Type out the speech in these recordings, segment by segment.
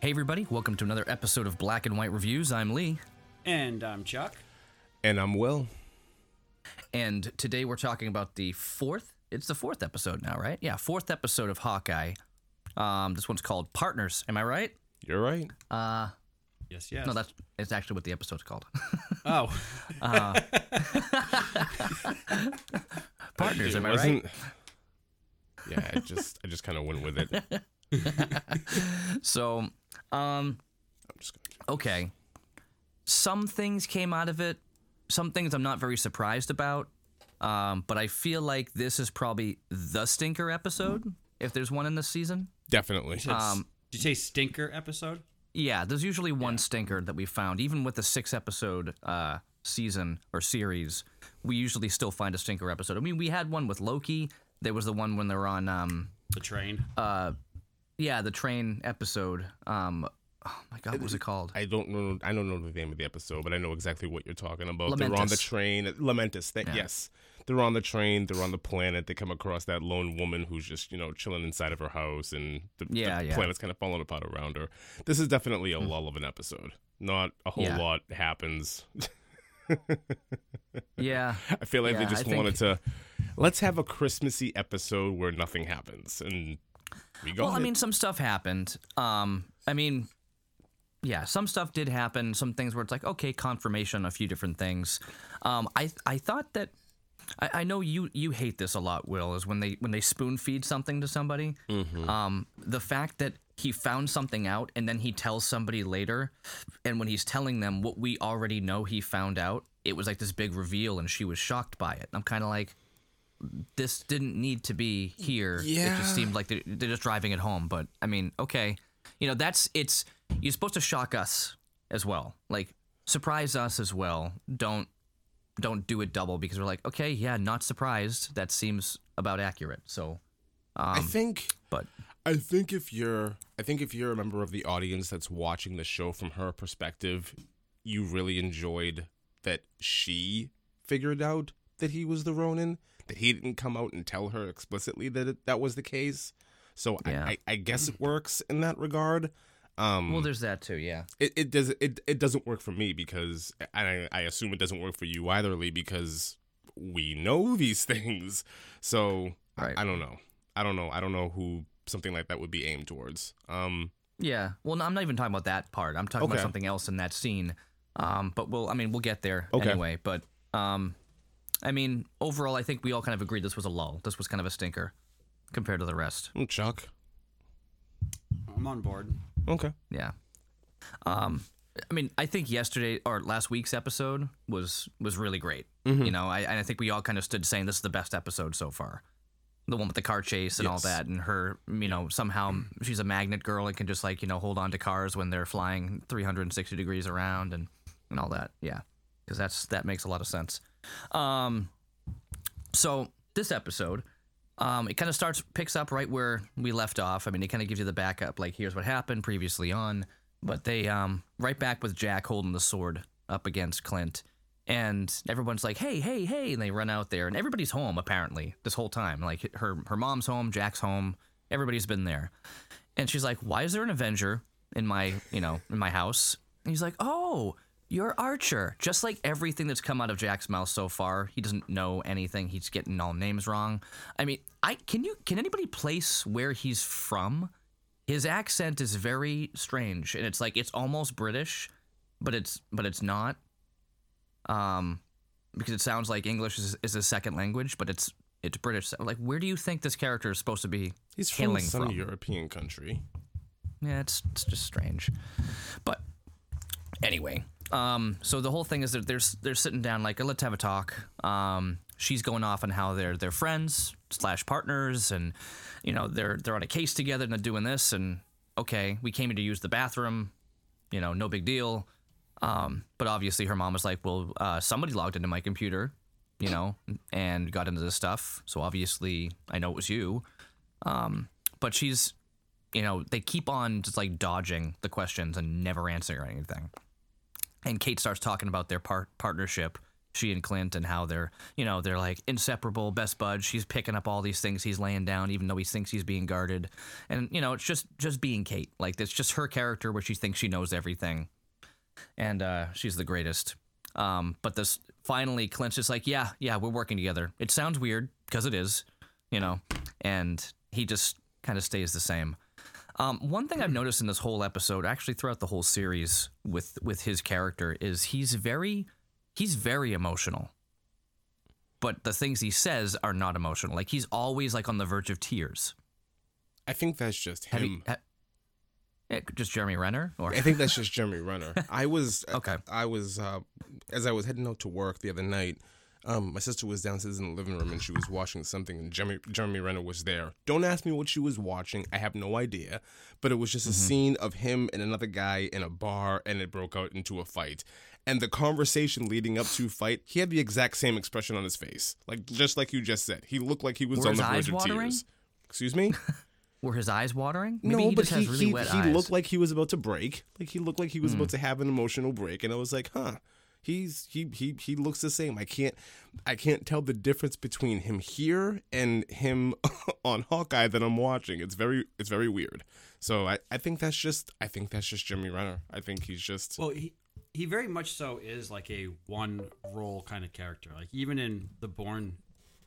Hey, everybody, welcome to another episode of Black and White Reviews. I'm Lee, And I'm Chuck. And I'm Will. and today we're talking about the fourth, it's the fourth episode now, right? Yeah, fourth episode of Hawkeye. Um, this one's called Partners. Am I right? You're right. Uh, Yes, yes. no, that's it's actually what the episode's called. oh, Partners, am I right? Yeah, I just I just kind of went with it. I'm So, um, just gonna, okay. Some things came out of it. Some things I'm not very surprised about. Um, but I feel like this is probably the stinker episode, if there's one in this season. definitely. Um, did you say stinker episode? Yeah, there's usually one stinker that we found. Even with the six episode uh, season or series, we usually still find a stinker episode. I mean, we had one with Loki. There was the one when they were on, um, The train. Yeah, the train episode. Um, oh my God, what was it called? I don't know. I don't know the name of the episode, but I know exactly what you're talking about. They're on the train. Lamentis. That, Yeah. Yes, they're on the train. They're on the planet. They come across that lone woman who's just you know chilling inside of her house, and the, Yeah, the yeah. planet's kind of falling apart around her. This is definitely a lull of an episode. Not a whole lot happens. Yeah, I feel like they I just think- wanted to let's have a Christmassy episode where nothing happens, and we got well, I mean, some stuff happened. Um, I mean, yeah, some stuff did happen. Some things where it's like, okay, confirmation, on a few different things. Um, I I thought that. I, I know you you hate this a lot, Will, is when they when they spoon feed something to somebody. Um, the fact that he found something out and then he tells somebody later, and when he's telling them what we already know he found out, it was like this big reveal, and she was shocked by it. I'm kind of like, this didn't need to be here. It just seemed like they're, they're just driving it home. But I mean, okay, you know, that's it's you're supposed to shock us as well, like surprise us as well. Don't don't do it double because we're like, okay, yeah, not surprised. That seems about accurate. So, I um, think but I think if you're I think if you're a member of the audience that's watching the show from her perspective, you really enjoyed that she figured out that he was the Ronin, that he didn't come out and tell her explicitly that it, that was the case. So Yeah. I, I, I guess it works in that regard. Um, well, there's that too. Yeah. it, it does it, it doesn't work for me because I, I assume it doesn't work for you either, Lee, because we know these things. So I- Right. I, don't know. I don't know. I don't know who something like that would be aimed towards. Um, Yeah. Well, no, I'm not even talking about that part. I'm talking about something else in that scene. Um, but we'll, I mean, we'll get there Okay. anyway. But, um, I mean, overall, I think we all kind of agreed this was a lull. This was kind of a stinker compared to the rest. mm, Chuck. I'm on board. Okay. Yeah. Um, I mean, I think yesterday or last week's episode was was really great. You know, I and I think we all kind of stood saying this is the best episode so far. The one with the car chase and all that, and her, you know, somehow she's a magnet girl and can just like you know hold on to cars when they're flying 360 degrees around and and all that. Yeah, because that's that makes a lot of sense. Um, so this episode, um, it kind of starts picks up right where we left off. I mean, it kind of gives you the backup, like here's what happened previously on. But they um right back with Jack holding the sword up against Clint, and everyone's like, hey, hey, hey, and they run out there, and everybody's home apparently this whole time. Like her her mom's home, Jack's home, everybody's been there, and she's like, why is there an Avenger in my you know in my house? And he's like, oh. You're Archer. Just like everything that's come out of Jack's mouth so far, he doesn't know anything. He's getting all names wrong. I mean, I can you can anybody place where he's from? His accent is very strange, and it's like it's almost British, but it's but it's not. Um, because it sounds like English is, is a second language, but it's it's British. Like, where do you think this character is supposed to be He's from some from? European country. Yeah, it's it's just strange. But anyway, um, so the whole thing is that they're they're sitting down like let's have a talk. Um, she's going off on how they're they're friends slash partners, and you know they're they're on a case together and they're doing this. And okay, we came in to use the bathroom. You know, no big deal. Um, but obviously, her mom was like, "Well, uh, somebody logged into my computer, you know, and got into this stuff. So obviously, I know it was you." Um, but she's you know, they keep on just like dodging the questions and never answering anything. And Kate starts talking about their par- partnership she and Clint and how they're you know they're like inseparable, best buds. She's picking up all these things he's laying down, even though he thinks he's being guarded. And you know, it's just just being Kate. Like it's just her character where she thinks she knows everything, and uh, she's the greatest. Um, but this finally, Clint's just like, yeah, yeah, we're working together. It sounds weird because it is, you know, and he just kind of stays the same. Um, one thing I've noticed in this whole episode, actually throughout the whole series, with with his character, is he's very he's very emotional. But the things he says are not emotional. Like he's always like on the verge of tears. I think that's just Have him. you, ha- eh, just Jeremy Renner, or I think that's just Jeremy Renner. I was Okay. I was uh, as I was heading out to work the other night. Um, my sister was downstairs in the living room and she was watching something, and Jeremy, Jeremy Renner was there. Don't ask me what she was watching. I have no idea. But it was just a scene of him and another guy in a bar, and it broke out into a fight. And the conversation leading up to fight, he had the exact same expression on his face, like just like you just said. He looked like he was Were on the verge of watering? tears. Excuse me. were his eyes watering? Maybe no, he but just he really he, wet he eyes. Hmm. looked like he was about to break. Like he looked like he was about to have an emotional break, and I was like, huh. He's he he he looks the same. I can't I can't tell the difference between him here and him on Hawkeye that I'm watching. It's very it's very weird. So I, I think that's just I think that's just Jimmy Renner. I think he's just Well, he he very much so is like a one role kind of character. Like even in the Bourne,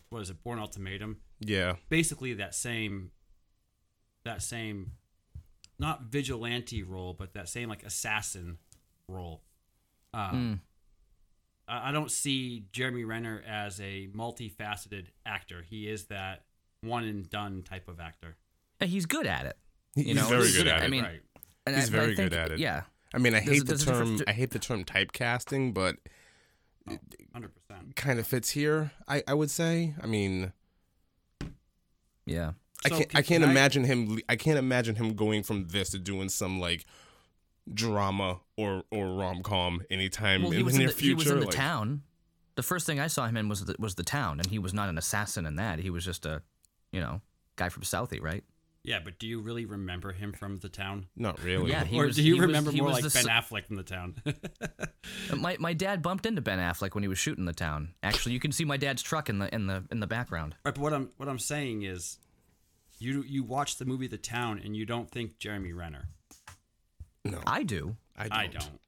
what is it, Bourne Ultimatum? yeah. Basically that same, that same, not vigilante role, but that same like assassin role. Um, I I don't see Jeremy Renner as a multifaceted actor. He is that one and done type of actor. And he's good at it. He's know, very he's good good at I it. mean, right. And He's I- but I very good think- at it. Yeah. I mean I There's hate the there's term to- I hate the term typecasting, but Hundred percent. kind of fits here. I I would say. I mean, Yeah. I can't. can- I can't can I- imagine him. I can't imagine him going from this to doing some like drama or or rom com anytime Well, he in the near the, future. he was in the like, town. The first thing I saw him in was the, was the town, and he was not an assassin in that. He was just a, you know, guy from Southie, right? Yeah, but do you really remember him from the town? Not really. Yeah, he or was- do you he was- remember he more like the Ben s- Affleck from the town? My my dad bumped into Ben Affleck when he was shooting the town. Actually, you can see my dad's truck in the in the in the background. Right, but what I'm what I'm saying is, you you watch the movie The Town and you don't think Jeremy Renner. No, I do. I don't. I don't.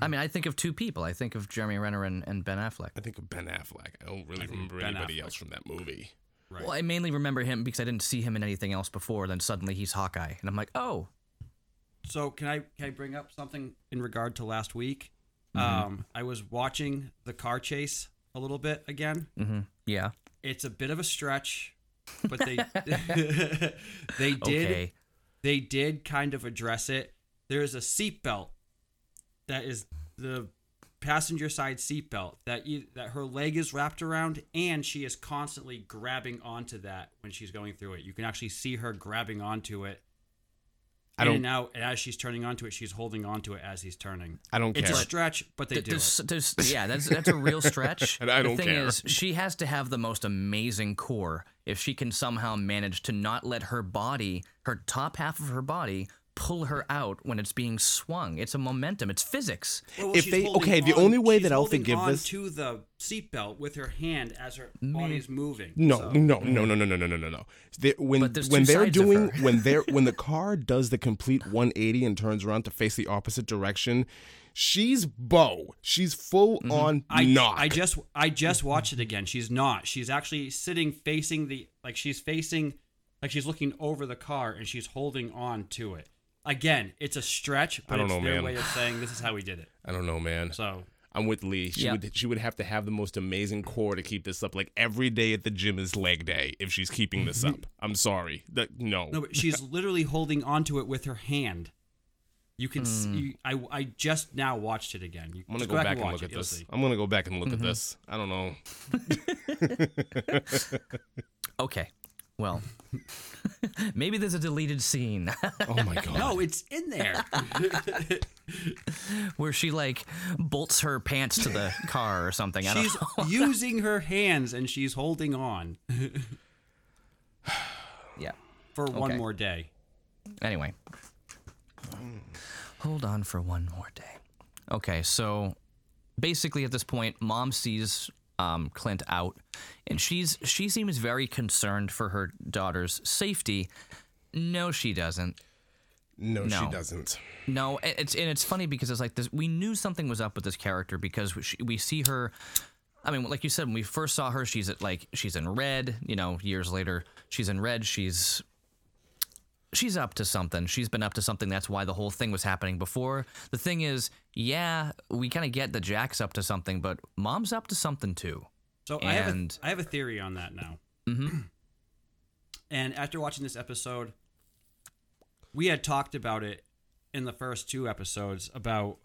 I mean, I think of two people. I think of Jeremy Renner and, and Ben Affleck. I think of Ben Affleck. I don't really think remember Ben anybody Affleck. else from that movie. Right. Well, I mainly remember him because I didn't see him in anything else before. Then suddenly he's Hawkeye, and I'm like, oh, So can I can I bring up something in regard to last week? Mm-hmm. Um, I was watching the car chase a little bit again. hmm yeah, It's a bit of a stretch, but they they did okay, they did kind of address it. There's a seatbelt that is the passenger side seatbelt that you, that her leg is wrapped around, and she is constantly grabbing onto that when she's going through it. You can actually see her grabbing onto it. I don't- and out, and as she's turning onto it, she's holding onto it as he's turning. I don't It's care. It's a stretch, but they Th- do there's, it. there's, yeah, that's that's a real stretch. And I don't the thing care. is, she has to have the most amazing core if she can somehow manage to not let her body, her top half of her body, pull her out when it's being swung. It's a momentum. It's physics. Well, If they- holding okay, the only way that I'll holding forgive on this- to the seatbelt with her hand as her body's moving. No, So- no, no, no, no, no, no, no, no, no. They, when when they're doing when they're when the car does the complete 180 and turns around to face the opposite direction, she's bow. She's full Mm-hmm. on I, knock. I just I just watched it again. She's not. She's actually sitting facing the like she's facing like she's looking over the car and she's holding on to it. Again, it's a stretch, but I don't it's know, their man. way of saying this is how we did it. I don't know, man. So I'm with Lee. She Yeah. would she would have to have the most amazing core to keep this up. Like every day at the gym is leg day if she's keeping this up. I'm sorry. That no. no, but she's literally holding onto it with her hand. You can Hmm. see. I I just now watched it again. You, I'm gonna just go back and and watch look it, at you'll this. see. I'm gonna go back and look Mm-hmm. at this. I don't know. Okay, well, maybe there's a deleted scene Oh my god. No, it's in there. where she like bolts her pants to the car or something. I don't she's know. using her hands and she's holding on Yeah. for one more day. Anyway, hold on for one more day. Okay, so basically at this point, mom sees um, Clint out, and she's she seems very concerned for her daughter's safety. No, she doesn't. No, she doesn't. No, it's and it's funny because it's like this. We knew something was up with this character because we see her. I mean, like you said, when we first saw her, she's at like she's in red. You know, years later, she's in red. She's she's up to something. She's been up to something. That's why the whole thing was happening before. The thing is, yeah, we kind of get that Jack's up to something, but Mom's up to something too. So I have, a, have a theory on that now. Mm-hmm. and after watching this episode, we had talked about it in the first two episodes about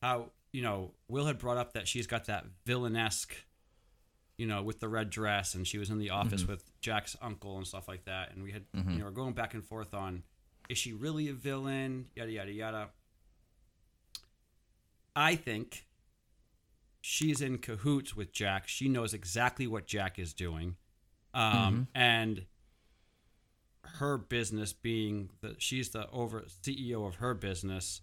how you know Will had brought up that she's got that villainesque, you know, with the red dress, and she was in the office with Jack's uncle and stuff like that, and we had you know we're going back and forth on is she really a villain, yada yada yada. I think she's in cahoots with Jack. She knows exactly what Jack is doing. Um, and her business being that she's the over CEO of her business.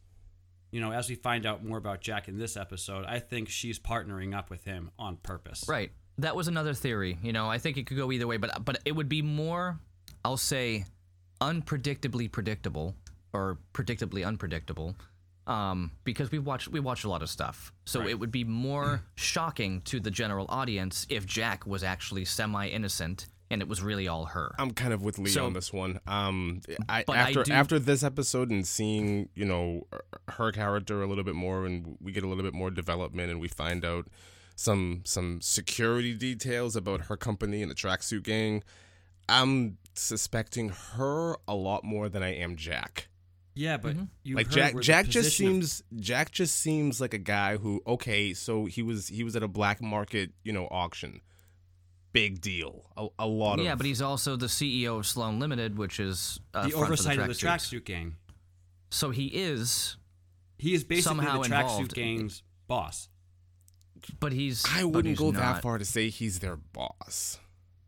You know, as we find out more about Jack in this episode, I think she's partnering up with him on purpose. Right. That was another theory. You know, I think it could go either way, but but it would be more, I'll say, unpredictably predictable or predictably unpredictable, um, because we watch we watch a lot of stuff. So it would be more shocking to the general audience if Jack was actually semi innocent and it was really all her. I'm kind of with Lee So- on this one. Um, I, But I after do- after this episode and seeing you know her character a little bit more, and we get a little bit more development, and we find out some some security details about her company and the tracksuit gang. I'm suspecting her a lot more than I am Jack. Yeah, but you like heard Jack where the Jack just position of- seems Jack just seems like a guy who okay, so he was he was at a black market, you know, auction. Big deal. A, a lot of yeah, but he's also the CEO of Sloan Limited, which is uh, the front for oversight of the tracksuits. tracksuit gang. So he is, He is basically Somehow the tracksuit involved. gang's boss. but he's. I wouldn't he's go not. that far to say he's their boss.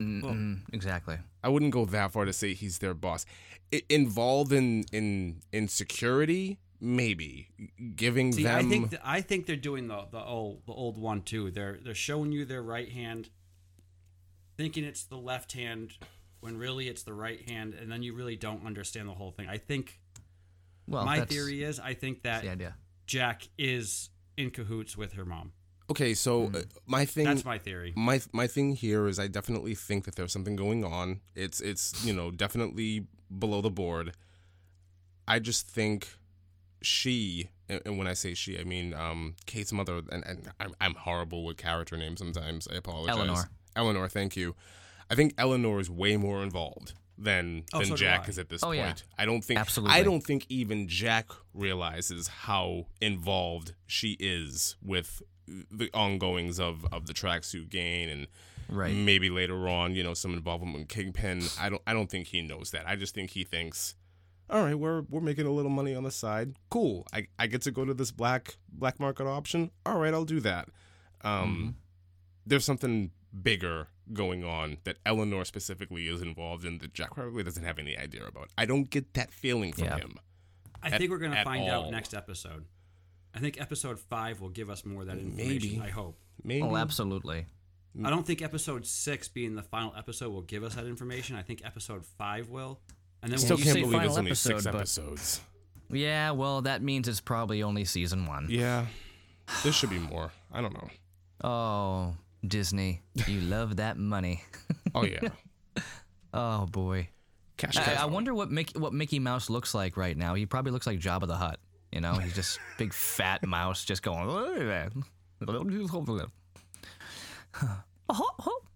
Mm-mm, exactly. I wouldn't go that far to say he's their boss. I, involved in in in security, maybe giving See, them. I think th- I think they're doing the the old the old one too. They're they're showing you their right hand, thinking it's the left hand when really it's the right hand, and then you really don't understand the whole thing. I think Well, my theory is I think that. Jack is in cahoots with her mom. Okay, so uh, my thing. That's my theory. my my thing here is I definitely think that there's something going on. It's it's you know definitely below the board. I just think she and, and when I say she, I mean um, Kate's mother. And, and I'm I'm horrible with character names sometimes. I apologize. Eleanor. Eleanor, thank you. I think Eleanor is way more involved than Oh, than so Jack is at this Oh, point. yeah. I don't think Absolutely. I don't think even Jack realizes how involved she is with the ongoings of of the tracksuit gang and Right. maybe later on, you know, some involvement with Kingpin. I don't I don't think he knows that. I just think he thinks, all right, we're we're making a little money on the side. Cool. I, I get to go to this black black market option. All right, I'll do that. Um, There's something bigger going on that Eleanor specifically is involved in that Jack probably doesn't have any idea about. I don't get that feeling from Yeah. him. I at- think we're gonna find all. out next episode. I think episode five will give us more of that information. Maybe. I hope. Maybe. Oh, absolutely. I don't think episode six being the final episode will give us that information. I think episode five will. And then Still we'll you can't believe it's only six episode, but- episodes. Yeah, well, that means it's probably only season one. Yeah. There should be more. I don't know. Oh, Disney, you love that money. Oh yeah. Oh boy. Cash I, I wonder what Mickey, what Mickey Mouse looks like right now. He probably looks like Jabba the Hutt. You know, he's just big fat mouse, just going.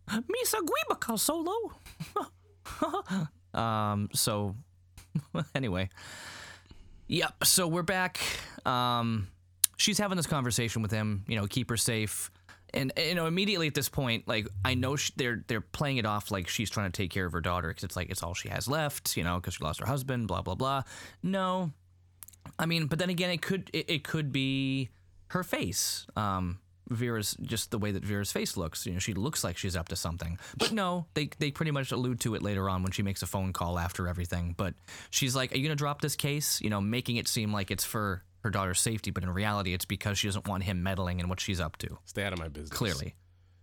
Misa Guibaca solo. um. So, anyway. Yep. So we're back. Um, she's having this conversation with him. You know, keep her safe. And you know, immediately at this point, like I know sh- they're they're playing it off like she's trying to take care of her daughter because it's like it's all she has left. You know, because she lost her husband. Blah blah blah. No, I mean, but then again, it could it, it could be her face. Um, Vera's just the way that Vera's face looks. You know, she looks like she's up to something. But no, they they pretty much allude to it later on when she makes a phone call after everything. But she's like, "Are you gonna drop this case?" You know, making it seem like it's for her daughter's safety, but in reality, it's because she doesn't want him meddling in what she's up to. Stay out of my business. Clearly,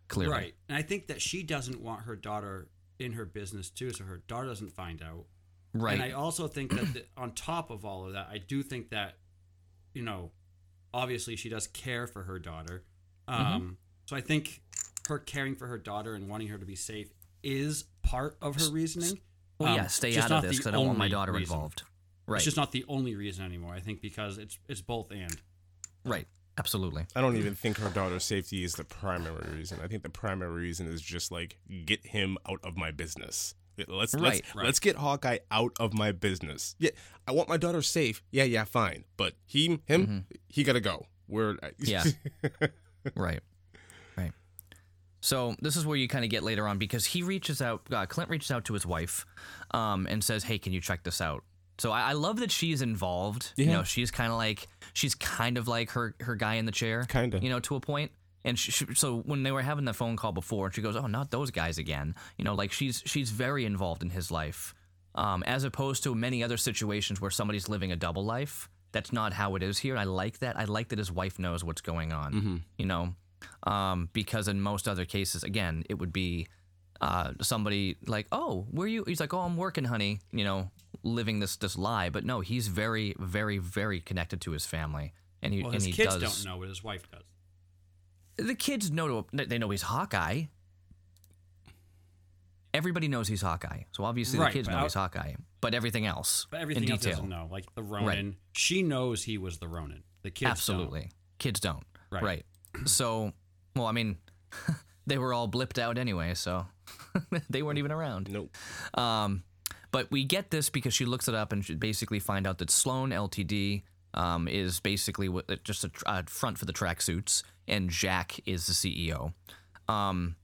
clearly, Right. And I think that she doesn't want her daughter in her business too, so her daughter doesn't find out. Right. And I also think that the, on top of all of that, I do think that, you know, obviously she does care for her daughter. Um, Mm-hmm. So I think her caring for her daughter and wanting her to be safe is part of her reasoning. well, Um, yeah, stay out of this because I don't want my daughter reason. involved. Right, It's just not the only reason anymore. I think because it's it's both and. right, absolutely. I don't even think her daughter's safety is the primary reason. I think the primary reason is just like get him out of my business. Let's Right. let's Right. let's get Hawkeye out of my business. Yeah, I want my daughter safe. Yeah, yeah, fine. But he him he gotta go. We're Yeah. right right so this is where you kind of get later on because he reaches out uh, clint reaches out to his wife um, and says hey can you check this out so i, I love that she's involved you Yeah. know she's kind of like she's kind of like her her guy in the chair Kinda. you know to a point and she, she, so when they were having the phone call before and she goes oh not those guys again. You know like she's she's very involved in his life um, as opposed to many other situations where somebody's living a double life. That's not how it is here. I like that. I like that his wife knows what's going on you know? Um, because in most other cases again it would be uh, somebody like oh where you? He's like oh i'm working honey you know living this this lie. But no he's very very very connected to his family. And he Well, and his he kids does don't know, what his wife does. The kids know they know he's Hawkeye. Everybody knows he's Hawkeye, so obviously Right, the kids know I- he's Hawkeye. But everything else, But everything in else detail, doesn't know. Like the Ronin, she knows he was the Ronin. The kids don't. absolutely, kids don't. Right. right. So, well, I mean, they were all blipped out anyway, so they weren't even around. nope. Um, but we get this because she looks it up and she basically find out that Sloan Ltd um, is basically just a, a front for the tracksuits, and Jack is the CEO. Um,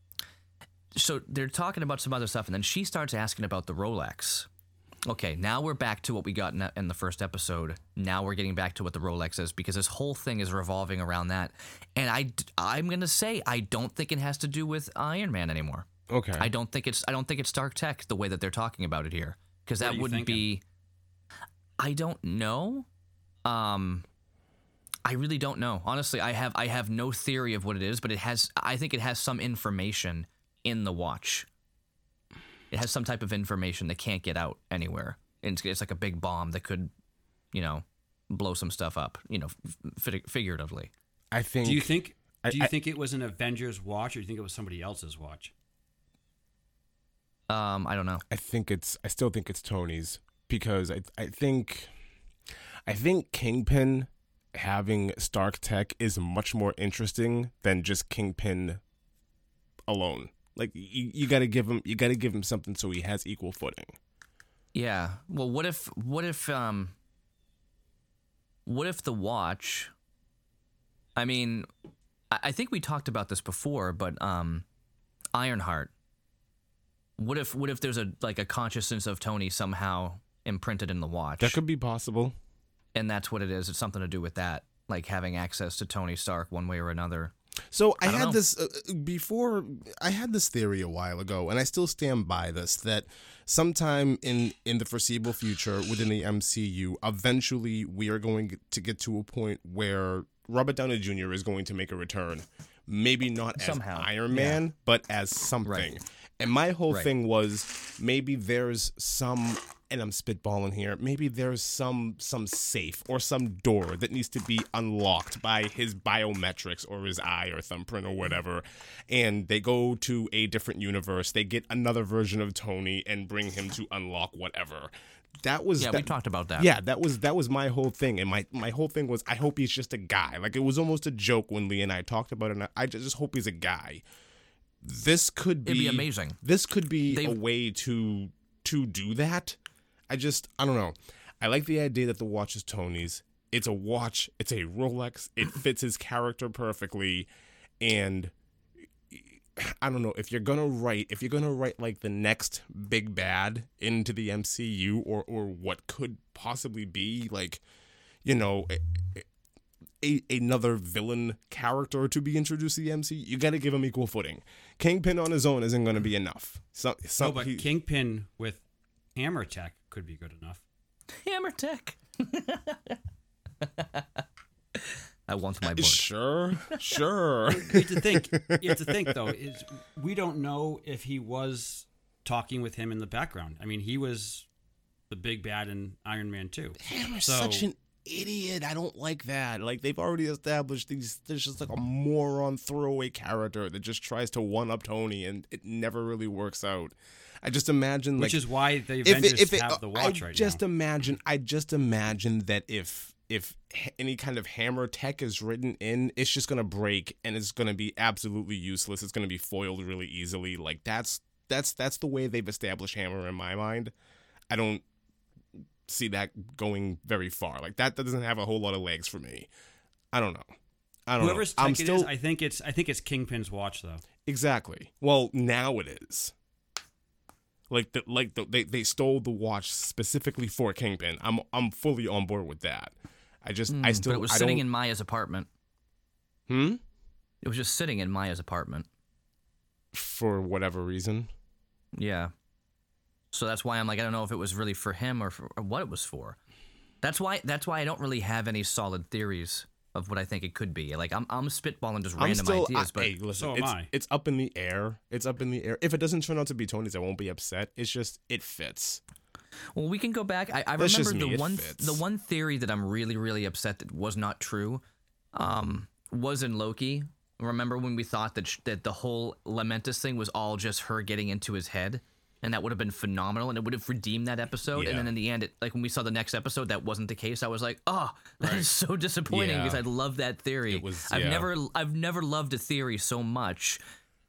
so they're talking about some other stuff, and then she starts asking about the Rolex. Okay, now we're back to what we got in, in the first episode. Now we're getting back to what the Rolex is because this whole thing is revolving around that. And I, I'm gonna say I don't think it has to do with Iron Man anymore. Okay. I don't think it's I don't think it's Stark Tech the way that they're talking about it here because that wouldn't be. I don't know. Um, I really don't know. Honestly, I have I have no theory of what it is, but it has. I think it has some information in the watch. It has some type of information that can't get out anywhere. And it's, it's like a big bomb that could, you know, blow some stuff up. You know, f- figuratively. I think. Do you think? Do you I- think it was an Avengers watch, or do you think it was somebody else's watch? Um, I don't know. I think it's. I still think it's Tony's because I. I think. I think Kingpin having Stark Tech is much more interesting than just Kingpin alone. Like you, you got to give him. You got to give him something so he has equal footing. Yeah. Well, what if what if um what if the watch I mean, I, I think we talked about this before, but um Ironheart. What if what if there's a like a consciousness of Tony somehow imprinted in the watch? That could be possible. And that's what it is. It's something to do with that, like having access to Tony Stark one way or another. So I, don't had know. this uh, before. I had this theory a while ago, and I still stand by this. That sometime in in the foreseeable future within the MCU, eventually we are going to get to a point where Robert Downey Jr. is going to make a return. Maybe not as Somehow, Iron Man, but as something. And my whole Right. thing was maybe there's some and I'm spitballing here. Maybe there's some some safe or some door that needs to be unlocked by his biometrics or his eye or thumbprint or whatever. And they go to a different universe. They get another version of Tony and bring him to unlock whatever. That was Yeah, that, we talked about that. yeah, that was that was my whole thing, and my my whole thing was I hope he's just a guy. Like it was almost a joke when Lee and I talked about it. And I just hope he's a guy. This could be, It'd be amazing. This could be They've- a way to to do that. I just I don't know. I like the idea that the watch is Tony's. It's a watch. It's a Rolex. It fits his character perfectly, and I don't know if you're gonna write if you're gonna write like the next big bad into the MCU or or what could possibly be like, you know, a, a, another villain character to be introduced to the MCU. You got to give him equal footing. Kingpin on his own isn't gonna be enough. So, some, No, but he- Kingpin with Hammer Tech could be good enough. Hammer Tech. I want my board. Sure, sure. you have to think. You have to think though. Is we don't know if he was talking with him in the background. I mean, he was the big bad in Iron Man Two. Hammer's So- such an idiot. I don't like that. Like they've already established these. There's just like a moron throwaway character that just tries to one up Tony, and it never really works out. I just imagine like Which is why the if Avengers it, if it, have the watch I right just now. imagine I just imagine that if if any kind of hammer tech is written in, it's just gonna break and it's gonna be absolutely useless. It's gonna be foiled really easily. Like that's that's that's the way they've established hammer in my mind. I don't see that going very far. Like that, that doesn't have a whole lot of legs for me. I don't know. I don't Whoever's know. tech I'm it still is, I think it's I think it's Kingpin's watch though. Exactly. Well, now it is. Like the like the, they they stole the watch specifically for Kingpin. I'm I'm fully on board with that. I just I still Hmm, but it was I sitting don't, in Maya's apartment. hmm It was just sitting in Maya's apartment. for whatever reason. Yeah. So that's why I'm like I don't know if it was really for him or, for, or what it was for. That's why that's why I don't really have any solid theories of what I think it could be. Like I'm I'm spitballing just I'm random still ideas, I, but hey, listen, so am it's I. it's up in the air. It's up in the air. If it doesn't turn out to be Tony's, I won't be upset. It's just it fits. Well, we can go back. I, I remember just me. the It one fits. the one theory that I'm really really upset that was not true, um, was in Loki. Remember when we thought that sh- that the whole Lamentis thing was all just her getting into his head, and that would have been phenomenal, and it would have redeemed that episode. Yeah. And then in the end, it, like when we saw the next episode, that wasn't the case. I was like, oh, that is so disappointing Yeah. because I love that theory. It was- I've yeah. never I've never loved a theory so much.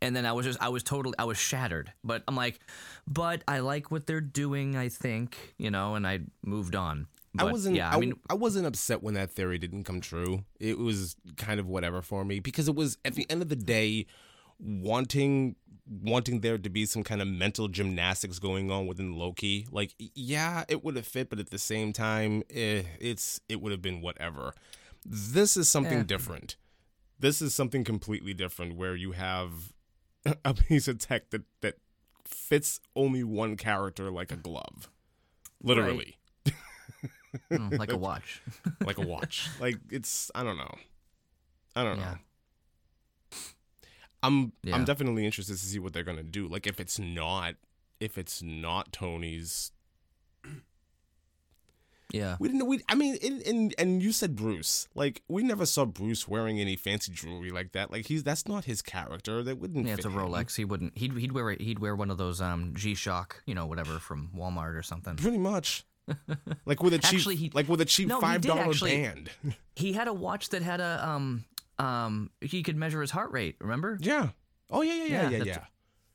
And then I was just I was totally I was shattered. But I'm like, but I like what they're doing, I think, you know, and I moved on. But, I wasn't. yeah, I, I mean I wasn't upset when that theory didn't come true. It was kind of whatever for me because it was at the end of the day, wanting wanting there to be some kind of mental gymnastics going on within Loki. Like, yeah, it would have fit, but at the same time, eh, it's it would have been whatever. This is something Eh. different. This is something completely different where you have a piece of tech that that fits only one character like a glove, literally. mm, like a watch. like a watch. like it's I don't know. I don't know. I'm Yeah. I'm definitely interested to see what they're gonna do. Like if it's not if it's not Tony's Yeah. we didn't we I mean and and, and you said Bruce. Like we never saw Bruce wearing any fancy jewelry like that. Like he's that's not his character. That wouldn't Yeah, it's a him. Rolex. He wouldn't. He'd he'd wear he'd wear one of those um G Shock, you know, whatever from Walmart or something. Pretty much. like with a cheap Actually, he- like with a cheap No, five dollar band. He had a watch that had a um um he could measure his heart rate. Remember? yeah. Oh yeah yeah yeah Yeah, yeah yeah.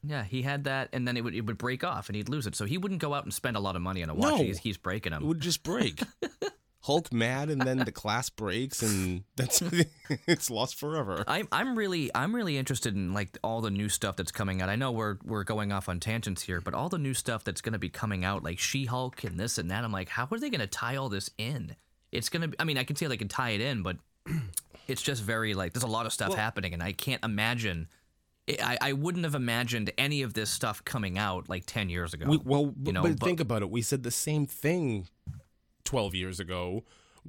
Yeah, he had that, and then it would it would break off, and he'd lose it. So he wouldn't go out and spend a lot of money on a watch. No. He's, he's breaking It them. would just break. Hulk mad and then the class breaks and that's it's lost forever. I'm I'm really I'm really interested in like all the new stuff that's coming out. I know we're we're going off on tangents here, but all the new stuff that's going to be coming out, like She-Hulk and this and that. I'm like, how are they going to tie all this in? It's gonna. Be, I mean, I can see how they can tie it in, but it's just very like there's a lot of stuff Well- happening, and I can't imagine. I, I wouldn't have imagined any of this stuff coming out like ten years ago. We, well, you know, but but- think about it. We said the same thing 12 years ago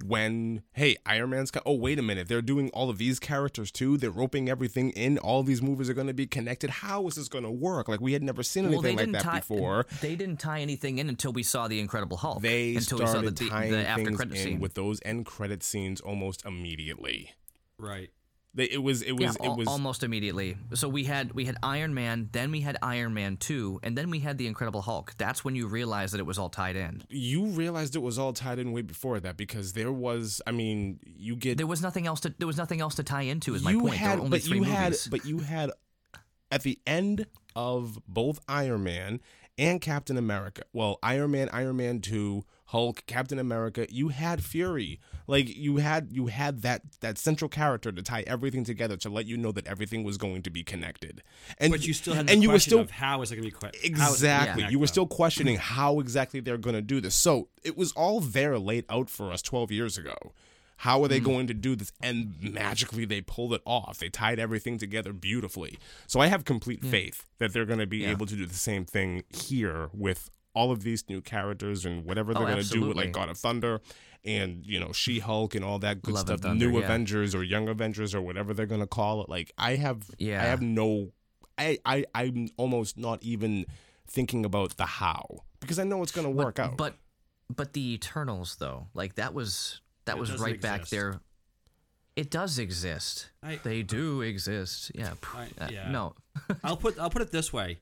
when, hey, Iron Man's got, oh, wait a minute. They're doing all of these characters too. They're roping everything in. All these movies are going to be connected. How is this going to work? Like, we had never seen Well, anything like that tie, before. They didn't tie anything in until we saw the Incredible Hulk. They until we saw started the, the, tying the after things credit in scene. with those end credit scenes almost immediately. Right. They, it was, it yeah, was, al- it was. almost immediately. So we had we had Iron Man, then we had Iron Man two, and then we had the Incredible Hulk. That's when you realized that it was all tied in. you realized it was all tied in way before that because there was, I mean, you get There was nothing else to there was nothing else to tie into. Is my point. had, there were only but three you movies. had, but you had at the end of both Iron Man and Captain America. Well, Iron Man, Iron Man Two, Hulk, Captain America. You had Fury. Like you had, you had that that central character to tie everything together to let you know that everything was going to be connected. And But you still had the and you were question still of how is it going to be que- how is it gonna Exactly. connect, You were still questioning how exactly they're going to do this. So it was all there laid out for us 12 years ago. How are they hmm. going to do this? And magically they pulled it off. They tied everything together beautifully. So I have complete hmm. faith that they're going to be able to do the same thing here with all of these new characters and whatever they're Oh, gonna do with like God of Thunder and you know She Hulk and all that good Love stuff, Thunder, new yeah. Avengers or Young Avengers or whatever they're gonna call it. Like I have, Yeah. I have no, I I I'm almost not even thinking about the how because I know it's gonna work out. But but the Eternals though, like that was that It was doesn't right back there. It does exist. I- they do exist. Yeah. p- I- uh, yeah. No. I'll put I'll put it this way: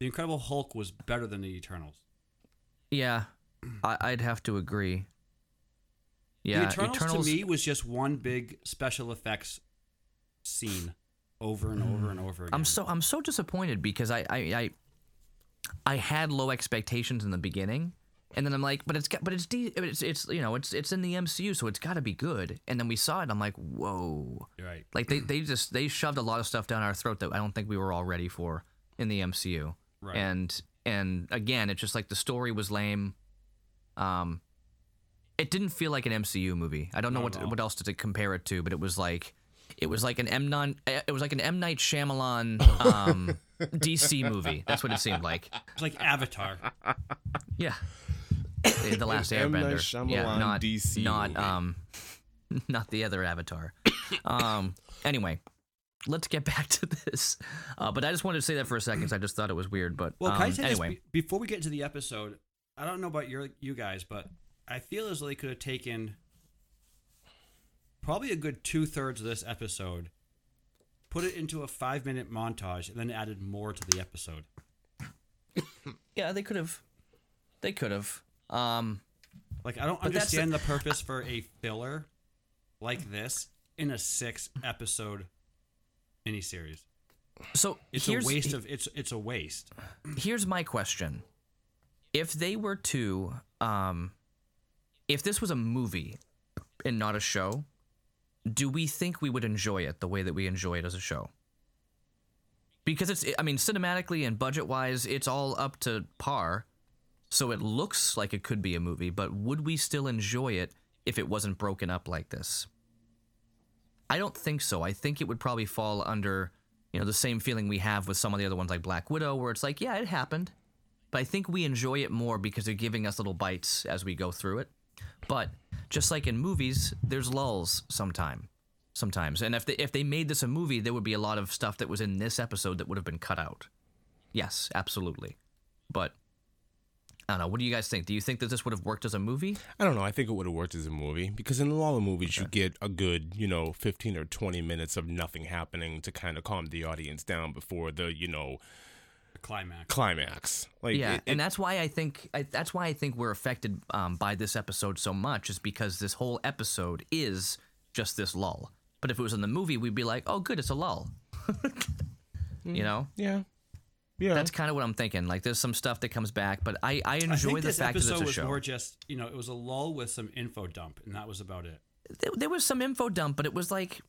the Incredible Hulk was better than the Eternals. Yeah. I, I'd have to agree. Yeah. the Eternals, to me was just one big special effects scene over and over and over again. I'm so I'm so disappointed because I I I, I had low expectations in the beginning, and then I'm like, but it's got, but it's de- it's it's you know it's it's in the MCU, so it's got to be good. And then we saw it, I'm like, whoa, You're right. like they they just they shoved a lot of stuff down our throat that I don't think we were all ready for in the MCU. Right. And and again, it's just like the story was lame. Um, it didn't feel like an MCU movie. I don't know Not what at what else to compare it to, but it was like it was like an M non it was like an M Night Shyamalan um, DC movie. That's what it seemed like. It's like Avatar. Yeah. The the last M. Night Airbender. yeah, not DC not movie. um not the other Avatar. um anyway, let's get back to this. Uh, but I just wanted to say that for a second 'cause I just thought it was weird, but Well, um, anyway. this before we get into the episode? I don't know about your you guys, but I feel as though they could have taken probably a good two thirds of this episode, put it into a five minute montage, and then added more to the episode. Yeah, they could have. They could have. Um, Like I don't the- understand the purpose for a filler like this in a six episode miniseries. so It's here's a waste of it's it's a waste. here's my question: If they were to, um, if this was a movie and not a show, do we think we would enjoy it the way that we enjoy it as a show? Because it's, I mean, cinematically and budget wise, it's all up to par. So it looks like it could be a movie, but would we still enjoy it if it wasn't broken up like this? I don't think so. I think it would probably fall under, you know, the same feeling we have with some of the other ones like Black Widow, where it's like, yeah, it happened. But I think we enjoy it more because they're giving us little bites as we go through it. But just like in movies, there's lulls sometime, sometimes. And if they if they made this a movie, there would be a lot of stuff that was in this episode that would have been cut out. Yes, absolutely. But I don't know. What do you guys think? Do you think that this would have worked as a movie? I don't know. I think it would have worked as a movie because in a lot of movies you get a good, you know, 15 or 20 minutes of nothing happening to kind of calm the audience down before the, you know, The climax. climax. Like yeah, it- and that's why I think I, that's why I think we're affected um, by this episode so much is because this whole episode is just this lull. But if it was in the movie, we'd be like, "Oh, good, it's a lull." you know, yeah. Yeah. that's kind of what I'm thinking. Like, there's some stuff that comes back, but I, I I enjoy think the fact that episode it's a was show. more just you know it was a lull with some info dump, and that was about it. there, there was some info dump, but it was like,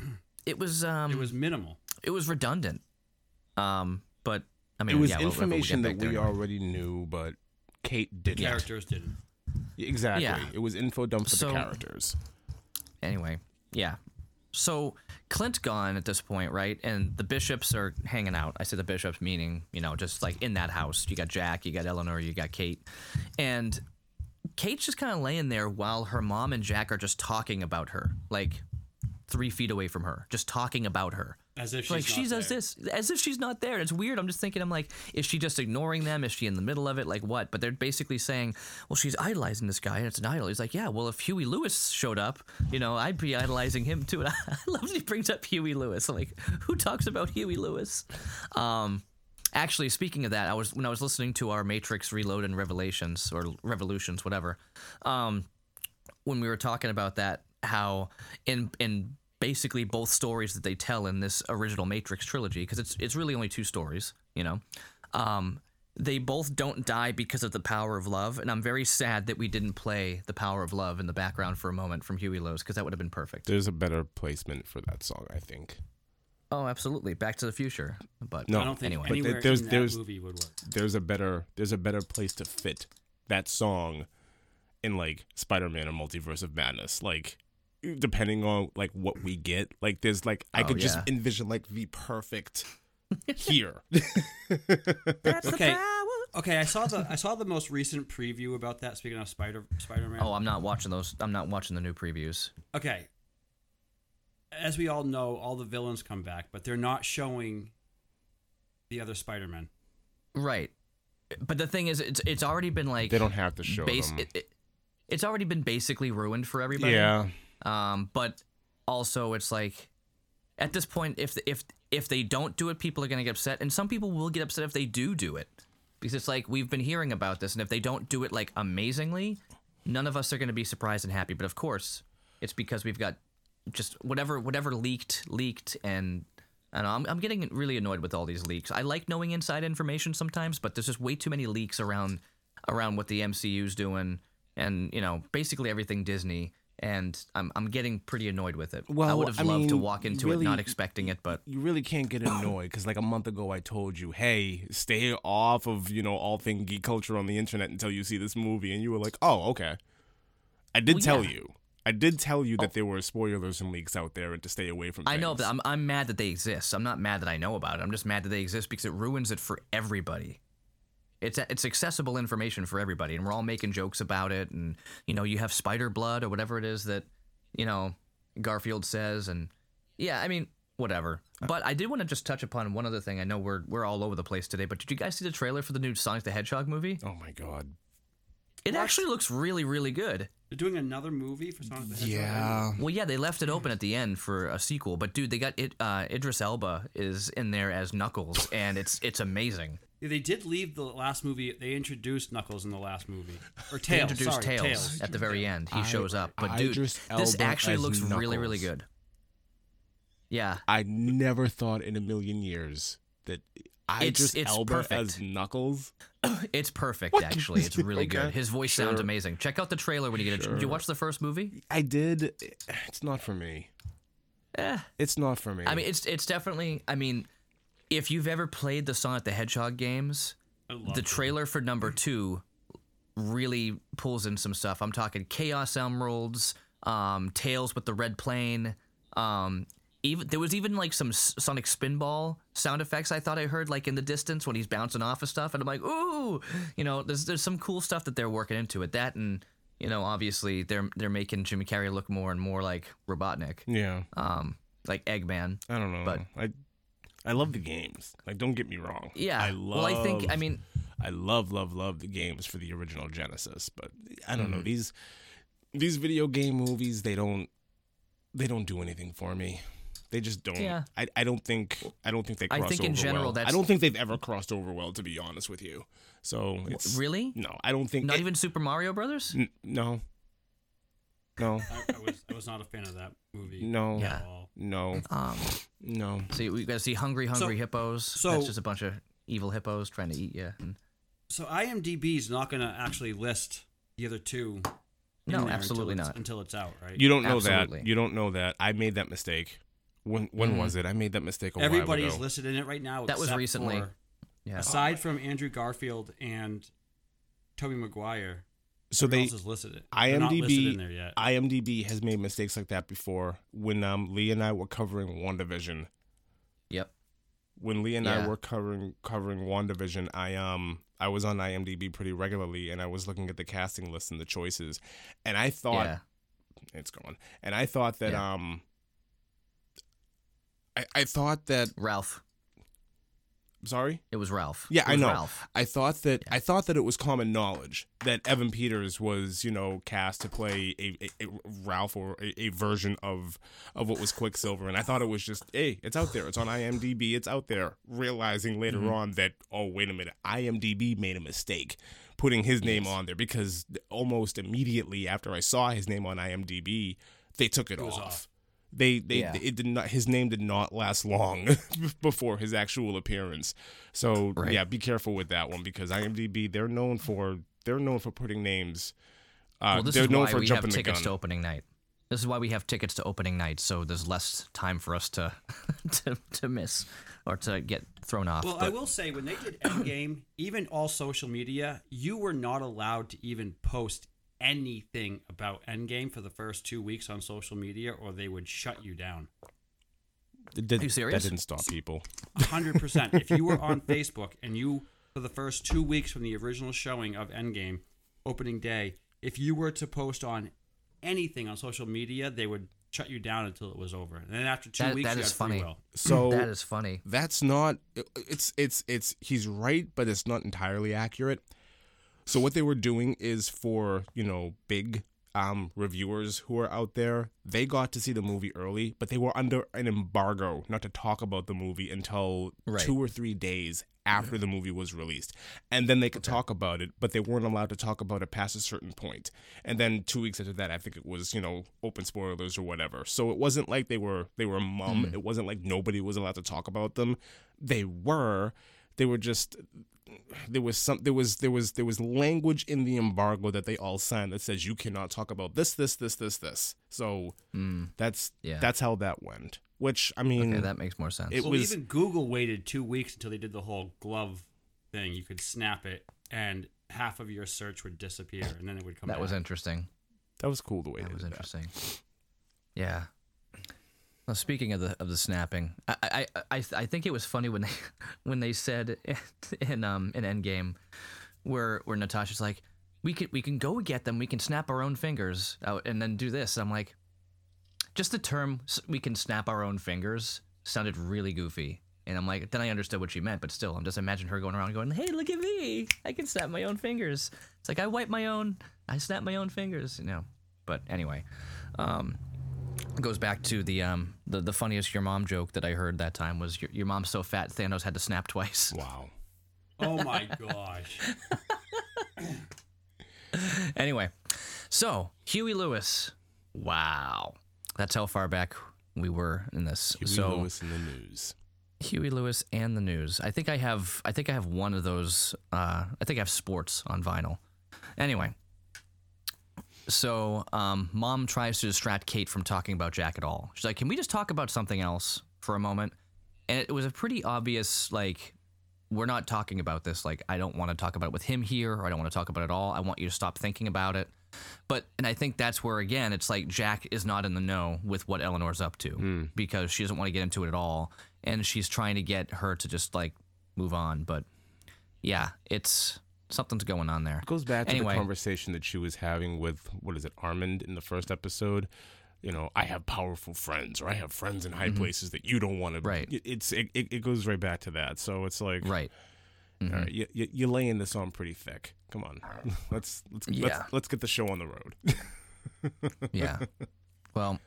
it was um, It was minimal. it was redundant. Um, but I mean, it was yeah, whatever, we'll get information that there we anyway. already knew, but Kate didn't. Characters didn't. Exactly. Yeah. It was info dump for So- the characters. anyway, yeah. So Clint gone at this point, right? And the bishops are hanging out. I say the bishops meaning, you know, just like in that house. You got Jack, you got Eleanor, you got Kate. And Kate's just kind of laying there while her mom and Jack are just talking about her, like three feet away from her, just talking about her. As if she's like she not does there. this as if she's not there. It's weird. I'm just thinking, I'm like, is she just ignoring them? Is she in the middle of it? Like what? But they're basically saying, well, she's idolizing this guy, and it's an idol. He's like, yeah, well, if Huey Lewis showed up, you know, I'd be idolizing him too. And I love that he brings up Huey Lewis. I'm like, who talks about Huey Lewis? Um, actually, speaking of that, I was when I was listening to our Matrix Reload and Revelations or Revolutions, whatever. Um, when we were talking about that, how in in basically both stories that they tell in this original Matrix trilogy, because it's it's really only two stories, you know. Um, they both don't die because of the power of love, and I'm very sad that we didn't play the power of love in the background for a moment from Huey Lewis, because that would have been perfect. There's a better placement for that song, I think. Oh, absolutely, Back to the Future. But No, I don't think anyway. Anywhere there- there's- in that there's- movie would work. There's a better there's a better place to fit that song in like Spider-Man or Multiverse of Madness. Like depending on like what we get, like there's like I Oh, could just envision like the perfect here. that's Okay. the power. Okay, I saw the I saw the most recent preview about that. Speaking of Spider Spider Man. Oh, I'm not watching those. I'm not watching the new previews. okay. As we all know, all the villains come back, but they're not showing the other Spider Man. Right. But the thing is, it's it's already been like They don't have to show base. them. It, it, it's already been basically ruined for everybody. yeah, Um, but also it's like at this point, if if if they don't do it, people are gonna get upset, and some people will get upset if they do do it, because it's like we've been hearing about this, and if they don't do it like amazingly, none of us are gonna be surprised and happy. But of course, it's because we've got just whatever whatever leaked leaked and. Know, I'm, I'm getting really annoyed with all these leaks. I like knowing inside information sometimes, but there's just way too many leaks around around what the MCU's doing and, you know, basically everything Disney. And I'm, I'm getting pretty annoyed with it. Well, I would have I loved to walk into really- it not expecting it, but you really can't get annoyed because like a month ago I told you, hey, stay off of you know all thing geek culture on the internet until you see this movie, and you were like, oh, okay. I did Well, tell yeah. you. I did tell you that oh. there were spoilers and leaks out there and to stay away from. I know, things. but I'm, I'm mad that they exist. I'm not mad that I know about it. I'm just mad that they exist because it ruins it for everybody. It's it's accessible information for everybody, and we're all making jokes about it. And you know, you have spider blood or whatever it is that you know Garfield says, and yeah, I mean, whatever. But I did want to just touch upon one other thing. I know we're we're all over the place today, but did you guys see the trailer for the new Sonic the Hedgehog movie? Oh my god. It actually looks really, really good. They're doing another movie for Sonic the Hedgehog. Yeah. Well, yeah, they left it open at the end for a sequel, but dude, they got it. Uh, Idris Elba is in there as Knuckles, and it's it's amazing. Yeah, they did leave the last movie. They introduced Knuckles in the last movie, or They Tails. introduced sorry, Tails, at the very end. He I- shows up, but dude, Idris this actually as looks really, really good. Yeah, I never thought in a million years that I It's- just it's Elba perfect. as Knuckles. it's perfect. Actually, it's really good. His voice sounds amazing. Check out the trailer when you get it. Did you watch the first movie? I did. It's not for me. Eh. It's not for me. I mean, it's it's definitely. I mean, if you've ever played the Sonic the Hedgehog games, the trailer for number two really pulls in some stuff. I'm talking Chaos Emeralds, um, Tails with the red plane. Um, even there was even like some Sonic Spinball sound effects I thought I heard like in the distance when he's bouncing off of stuff, and I'm like, ooh, you know, there's there's some cool stuff that they're working into it. That and you know, obviously they're they're making Jimmy Carrey look more and more like Robotnik, yeah. um, like Eggman. I don't know. But- I I love the games. Like don't get me wrong. Yeah. I love well, I think I mean I love love love the games for the original Genesis, but I don't Mm-hmm. know these these video game movies they don't they don't do anything for me. They just don't. Yeah. I, I don't think I don't think they I cross think in over general well. I don't think they've ever crossed over well to be honest with you. So it's really no, I don't think not it- even Super Mario Brothers. n- no. No. I, I was I was not a fan of that movie. No. Yeah. No. Um, No. See, we got to see hungry, hungry hippos. so- That's just a bunch of evil hippos trying to eat you. And So IMDb is not going to actually list the other two. in No, there absolutely until not. Until it's out, right? You don't know Absolutely. that. You don't know that. I made that mistake. When when Mhm. was it? I made that mistake a Everybody while is ago. listed in it right now. That was recently. for- yeah, aside from Andrew Garfield and Tobey Maguire, So everyone they else is listed. It. They're not listed IMDb in there yet. IMDb has made mistakes like that before. When um Lee and I were covering WandaVision, yep. when Lee and I were covering covering WandaVision, I um I was on IMDb pretty regularly and I was looking at the casting list and the choices, and I thought yeah, it's gone. And I thought that Yeah. um I, I thought that Ralph. Sorry? It was Ralph. Yeah, It I know. Ralph. I thought that I thought that it was common knowledge that Evan Peters was, you know, cast to play a, a, a Ralph or a, a version of of what was Quicksilver, and I thought it was just, hey, it's out there, it's on IMDb, it's out there. Realizing later Mm-hmm. on that, oh wait a minute, IMDb made a mistake putting his name on there because almost immediately after I saw his name on IMDb, they took it, was off. off. They they Yeah. it did not his name did not last long before his actual appearance. So Right. yeah, be careful with that one because IMDb they're known for they're known for putting names. Uh, well, this they're is known why for we have jumping the tickets gun. to opening night. This is why we have tickets to opening night, so there's less time for us to to, to miss or to get thrown off. Well, but, I will say when they did Endgame, even all social media, you were not allowed to even post anything about Endgame for the first two weeks on social media, or they would shut you down. It did- Are you serious? That didn't stop people. hundred percent. If you were on Facebook and you for the first two weeks from the original showing of Endgame, opening day, if you were to post on anything on social media, they would shut you down until it was over. And then after two That- weeks, that you is had free funny. will. So that is funny. that's not it's it's it's he's right but it's not entirely accurate so what they were doing is for you know big um reviewers who are out there they got to see the movie early but they were under an embargo not to talk about the movie until Right. two or three days after the movie was released. And then they could talk about it but they weren't allowed to talk about it past a certain point. and then two weeks after that i think it was you know open spoilers or whatever. So it wasn't like they were they were mum. It wasn't like nobody was allowed to talk about them. They were they were just there was some there was there was there was language in the embargo that they all signed that says you cannot talk about this this this this this so hmm. that's Yeah. that's how that went which i mean Okay, that makes more sense. It well, was- even Google waited two weeks until they did the whole glove thing. You could snap it, and half of your search would disappear, and then it would come. that was interesting. that was cool the way That they was did interesting. Yeah. Well, speaking of the of the snapping, I I, I I think it was funny when they when they said in um in Endgame, where where Natasha's like, we can we can go get them, we can snap our own fingers out and then do this. I'm like, just the term we can snap our own fingers sounded really goofy. And I'm like, then I understood what she meant, but still, I'm just imagining her going around going, "Hey, look at me! I can snap my own fingers." It's like I wipe my own, I snap my own fingers, you know. But anyway, um, goes back to the um the, the funniest your mom joke that I heard that time was your, your mom's so fat Thanos had to snap twice. wow Oh my gosh! anyway, so Huey Lewis, wow, that's how far back we were in this. Huey so Lewis in the news Huey Lewis and the news. I think I have. I think I have one of those. Uh, I think I have sports on vinyl. Anyway, so um, mom tries to distract Kate from talking about Jack at all. She's like, "Can we just talk about something else for a moment?" And it was a pretty obvious like. We're not talking about this. Like, I don't want to talk about it with him here, or I don't want to talk about it at all. I want you to stop thinking about it. But, and I think that's where, again, it's like Jack is not in the know with what Eleanor's up to because she doesn't want to get into it at all. And she's trying to get her to just like move on. But yeah, it's something's going on there. It goes back to Anyway. the conversation that she was having with what is it, Armand in the first episode. You know, I have powerful friends, or I have friends in high places that you don't want to. Mm-hmm. Right. It's it, it, goes right back to that. So it's like, Right. all right, you, you, you're laying this on pretty thick. Come on, let's let's Yeah. let's, let's get the show on the road. Yeah. well,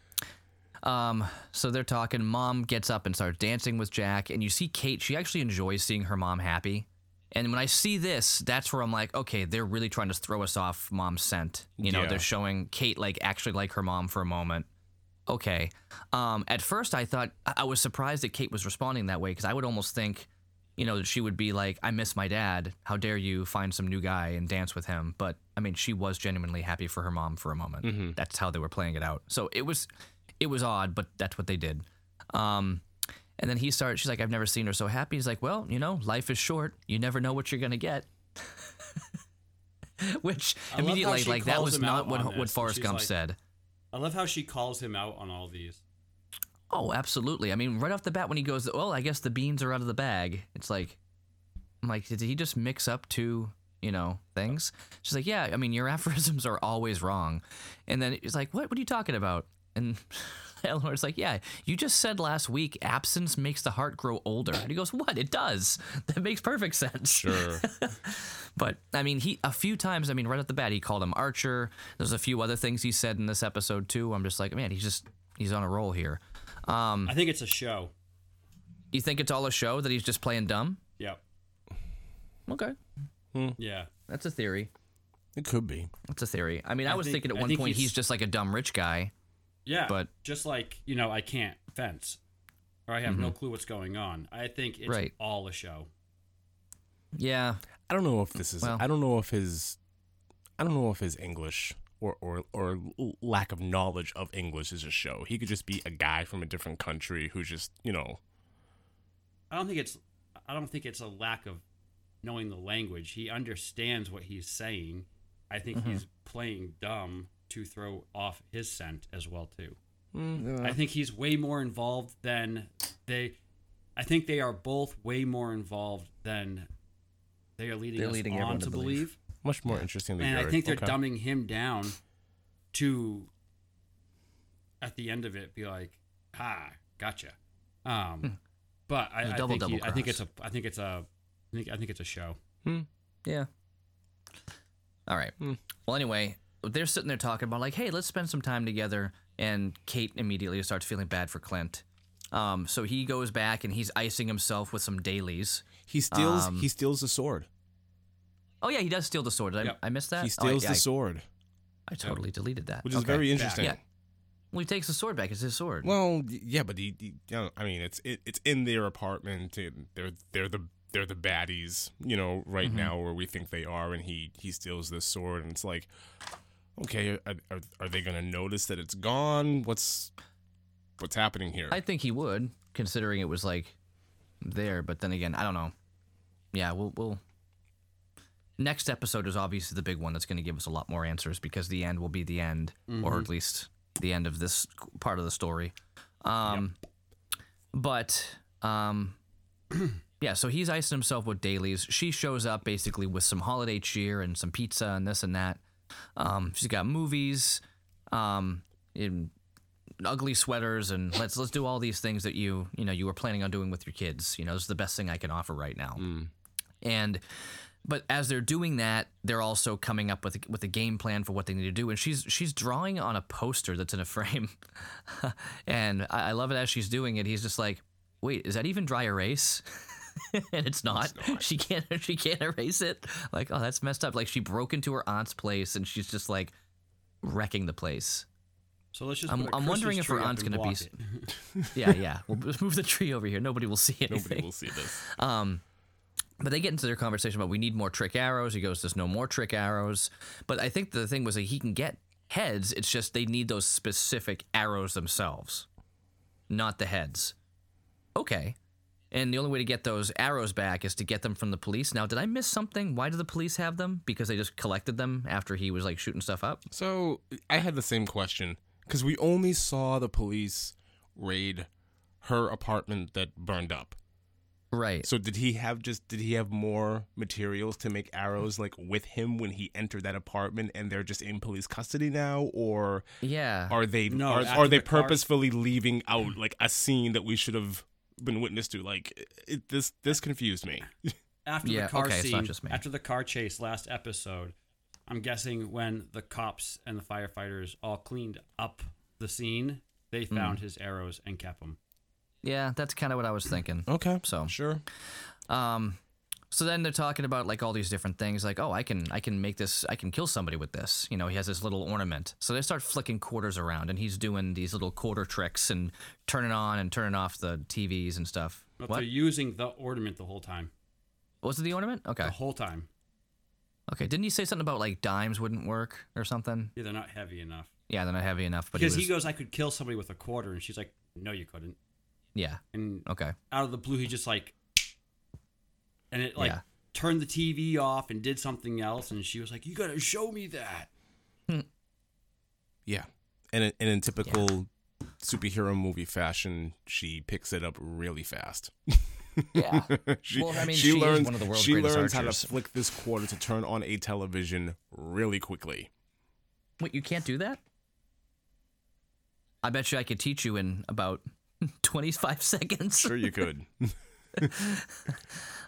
um, so they're talking. Mom gets up and starts dancing with Jack, and you see Kate. She actually enjoys seeing her mom happy. And when I see this, that's where I'm like, okay, they're really trying to throw us off mom's scent. You know, Yeah. they're showing Kate like actually like her mom for a moment. Okay. Um, at first, I thought I was surprised that Kate was responding that way because I would almost think, you know, that she would be like, "I miss my dad. How dare you find some new guy and dance with him?" But I mean, she was genuinely happy for her mom for a moment. That's how they were playing it out. So it was, it was odd, but that's what they did. Um, and then he starts. She's like, "I've never seen her so happy." He's like, "Well, you know, life is short. You never know what you're gonna get." Which I immediately, like, that was not what what Forrest Gump like- said. I love how she calls him out on all these. Oh, absolutely. I mean, right off the bat, when he goes, "Well, I guess the beans are out of the bag," it's like, I'm like, did he just mix up two, you know, things? She's like, "Yeah, I mean, your aphorisms are always wrong," and then he's like, "What? What are you talking about?" And Eleanor's like, "Yeah, you just said last week absence makes the heart grow older." And he goes, "What? It does. That makes perfect sense." Sure. But I mean, he a few times. I mean, right at the bat, he called him Archer. There's a few other things he said in this episode too. I'm just like, man, he's just he's on a roll here. Um, I think it's a show. you think it's all a show that he's just playing dumb? Yep. Okay, Yeah. that's a theory. it could be. That's a theory. I mean, I, I was think- thinking at I one think point he's, he's- just like a dumb rich guy. Yeah. But- just like, you know, I can't fence. Or I have no clue what's going on. I think it's Mm-hmm. Right. all a show. Yeah, I don't know if this is. Well- I don't know if his. I don't know if his English or, or or lack of knowledge of English is a show. He could just be a guy from a different country who's just you know. I don't think it's I don't think it's a lack of knowing the language. He understands what he's saying. I think Mm-hmm. he's playing dumb to throw off his scent as well too. Mm. I think he's way more involved than they I think they are both way more involved than they are leading They're us leading on to to believe. believe. Much more interesting than And I think they're Okay. dumbing him down to at the end of it be like, ah, gotcha. Um, but I double think double he- I think it's a I think it's a I think I think it's a show. Yeah. All right. Hmm. Well, anyway, they're sitting there talking about like, hey, let's spend some time together, and Kate immediately starts feeling bad for Clint. Um, so he goes back and he's icing himself with some dailies. He steals. Um, he steals the sword. Oh yeah, he does steal the sword. Did I, Yep. I missed that. He Oh, I- steals yeah, the I- sword, I, totally deleted that. which is Okay. very interesting. Yeah. Well, he takes the sword back. It's his sword. Well, yeah, but he, he you know, I mean, it's it, it's in their apartment. and They're they're the they're the baddies, you know, right Mm-hmm. now where we think they are, and he he steals this sword, and it's like, okay, are, are, they gonna notice that it's gone? What's what's happening here? I think he would, considering it was like there. But then again, I don't know. Yeah, we'll we'll. Next episode is obviously the big one that's going to give us a lot more answers because the end will be the end, or at least the end of this part of the story. Um, but um, yeah, so he's icing himself with dailies. She shows up basically with some holiday cheer and some pizza and this and that. Um, she's got movies, um, in ugly sweaters, and let's let's do all these things that you you know you were planning on doing with your kids. You know, this is the best thing I can offer right now. And but as they're doing that, they're also coming up with a, with a game plan for what they need to do. And she's she's drawing on a poster that's in a frame, and I, I love it as she's doing it. He's just like, "Wait, is that even dry erase?" and it's not. She can't. She can't erase it. Like, oh, that's messed up. Like she broke into her aunt's place, and she's just like wrecking the place. So let's just. I'm- I'm wondering if her aunt's gonna be block s- it. Yeah, yeah. We'll just move the tree over here. Nobody will see anything. Nobody will see this. Um, but they get into their conversation about we need more trick arrows. He goes, "There's no more trick arrows." But I think the thing was that he can get heads. It's just they need those specific arrows themselves, not the heads. Okay. And the only way to get those arrows back is to get them from the police. Now, did I miss something? Why do the police have them? Because they just collected them after he was like shooting stuff up? So I had the same question because we only saw the police raid her apartment that burned up. Right. So did he have just did he have more materials to make arrows like with him when he entered that apartment and they're just in police custody now or Yeah. are they No, are, are they the car- purposefully leaving out like a scene that we should have been witness to like it, this this confused me. after Yeah, the car okay, it's not scene, just me. after the car chase last episode, I'm guessing when the cops and the firefighters all cleaned up the scene, they Hmm. found his arrows and kept them. yeah, that's kind of what I was thinking. Okay. So Sure. Um, so then they're talking about like all these different things, like oh, I can I can make this, I can kill somebody with this. You know, he has this little ornament. So they start flicking quarters around, and he's doing these little quarter tricks and turning on and turning off the TVs and stuff. But what they're using the ornament the whole time. was it? The ornament? Okay, The whole time. okay. Didn't he say something about like dimes wouldn't work or something? Yeah, they're not heavy enough. Yeah, they're not heavy enough. But because he, he, goes, I could kill somebody with a quarter, and she's like, No, you couldn't. yeah, And okay, out of the blue, he just like, and it like Yeah. turned the TV off and did something else, and she was like, "You gotta show me that." Hmm. Yeah. And in, and in typical superhero movie fashion, she picks it up really fast. yeah. she, Well, I mean, she is learns one of the world's she greatest learns how to flick this quarter to turn on a television really quickly. Wait, you can't do that? I bet you I could teach you in about 25 seconds. Sure, you could.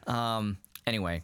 Um. Anyway,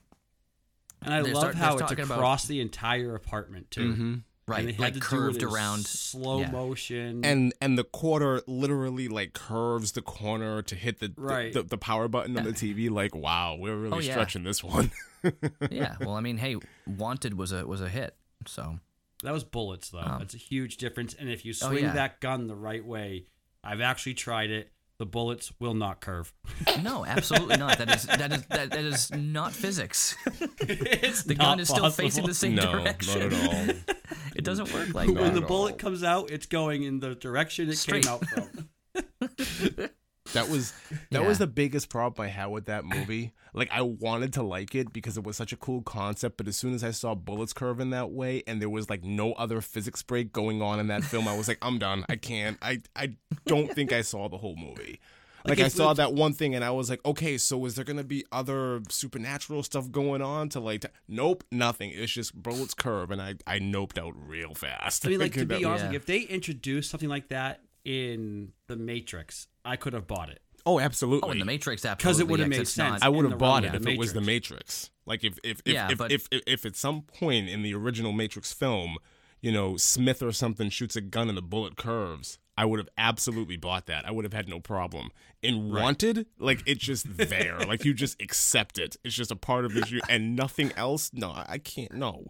And I love start- how it's talking about- across the entire apartment too. Mm-hmm. right, And they had like to curved do it in around. slow yeah. motion. and and the quarter literally like curves the corner to hit the the- Right. the, the, power button on the TV. Like, wow, we're really Oh, yeah. stretching this one. yeah. Well, I mean, hey, Wanted was a was a hit. So that was bullets though. That's a huge difference. And if you Oh, swing yeah. that gun the right way, I've actually tried it. The bullets will not curve. no, absolutely not. That is that is that, that is not physics. it's The not gun is still possible. facing the same no, direction. not at all. It doesn't work like When that. the bullet all. comes out, it's going in the direction it Straight. came out from. That was that Yeah. was the biggest problem I had with that movie. Like I wanted to like it because it was such a cool concept, but as soon as I saw bullets curving that way and there was like no other physics break going on in that film, I was like, I'm done. I can't. I I don't think I saw the whole movie. Like, I saw that one thing and I was like, okay, so is there gonna be other supernatural stuff going on to like? t- nope, nothing. It's just bullets curve, and I I noped out real fast. I mean, like to be honest, like, if they introduced something like that in the Matrix, I could have bought it. Oh, absolutely. Oh, in the Matrix app because it would've yes, made sense. I would have bought it if the it was the Matrix. Matrix. Like if if if, Yeah, if, but- if, if if at some point in the original Matrix film, you know, Smith or something shoots a gun and the bullet curves, I would have absolutely bought that. I would have had no problem. In Wanted, like it's just there. like you just accept it. It's just a part of this and nothing else. No, I I can't. No.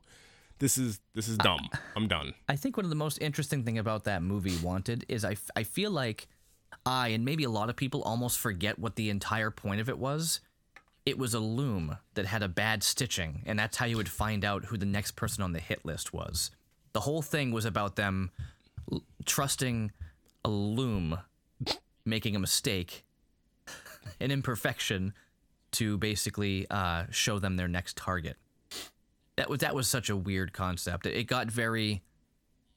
This is this is dumb. I'm done. I think one of the most interesting thing about that movie, Wanted, is I I feel like I and maybe a lot of people almost forget what the entire point of it was. It was a loom that had a bad stitching, and that's how you would find out who the next person on the hit list was. The whole thing was about them l- trusting a loom making a mistake, an imperfection, to basically uh, show them their next target. That was that was such a weird concept. It, it got very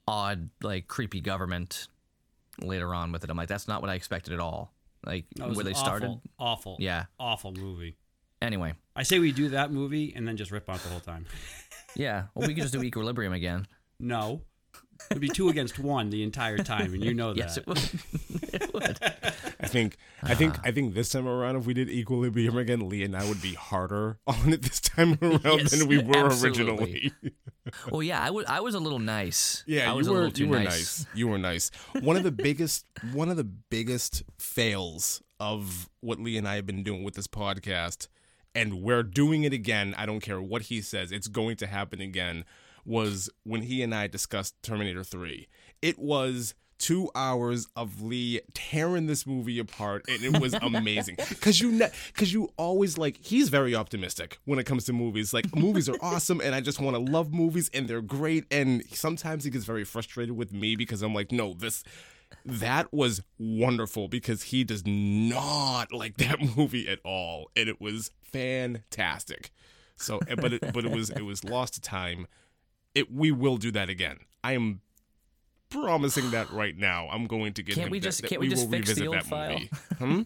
odd, like creepy government later on with it. I'm like, that's not what I expected at all. Like was where an they started. awful, awful, Yeah. awful movie. Anyway, I say we do that movie and then just rip on it the whole time. yeah. Well, we could just do Equilibrium again. No, it'd be two against one the entire time, and you know that. Yes, it would. it would. I think I think ah. I think this time around, if we did Equilibrium again, Lee and I would be harder on it this time around Yes, than we were absolutely. originally. Well, yeah, I was. I was a little nice. Yeah, I was you a were little too you were nice. nice. You were nice. One of the biggest one of the biggest fails of what Lee and I have been doing with this podcast, and we're doing it again. I don't care what he says, it's going to happen again. Was when he and I discussed Terminator Three. It was two hours of Lee tearing this movie apart, and it was amazing. Cause you, ne- cause you always like he's very optimistic when it comes to movies. Like movies are awesome, and I just want to love movies, and they're great. And sometimes he gets very frustrated with me because I'm like, no, this. That was wonderful because he does not like that movie at all, and it was fantastic. So, eh, but it, but it was it was lost to time. It we will do that again. I am promising that right now. I'm going to get Can't him we just- that can't we just will fix the revisit old that file? movie. Hmm?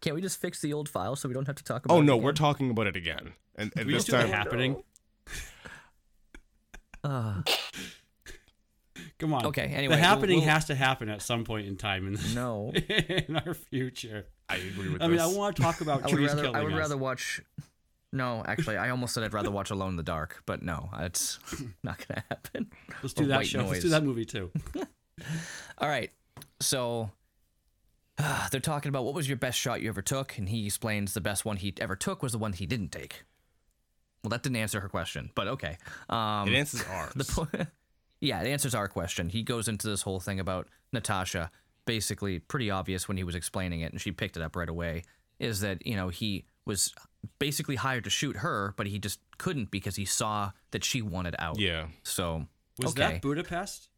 Can't we just fix the old file so we don't have to talk about? Oh it no, again? we're talking about it again, and, and this just do time happening. Uh, Come on. Okay, anyway, the we'll- happening we'll- has to happen at some point in time in, no. in our future. I agree with I mean, I want to talk about I would trees rather. killing I would us. rather watch. No, actually, I almost said I'd rather watch Alone in the Dark, but no, it's not gonna happen. Let's do or that white show. Let's do that movie too. All right, so uh, they're talking about what was your best shot you ever took, and he explains the best one he ever took was the one he didn't take. Well, that didn't answer her question, but okay. Um, it answers ours. the po- yeah, it answers our question. He goes into this whole thing about Natasha, basically pretty obvious when he was explaining it, and she picked it up right away. Is that you know he was basically hired to shoot her, but he just couldn't because he saw that she wanted out. yeah, So Was okay, that Budapest?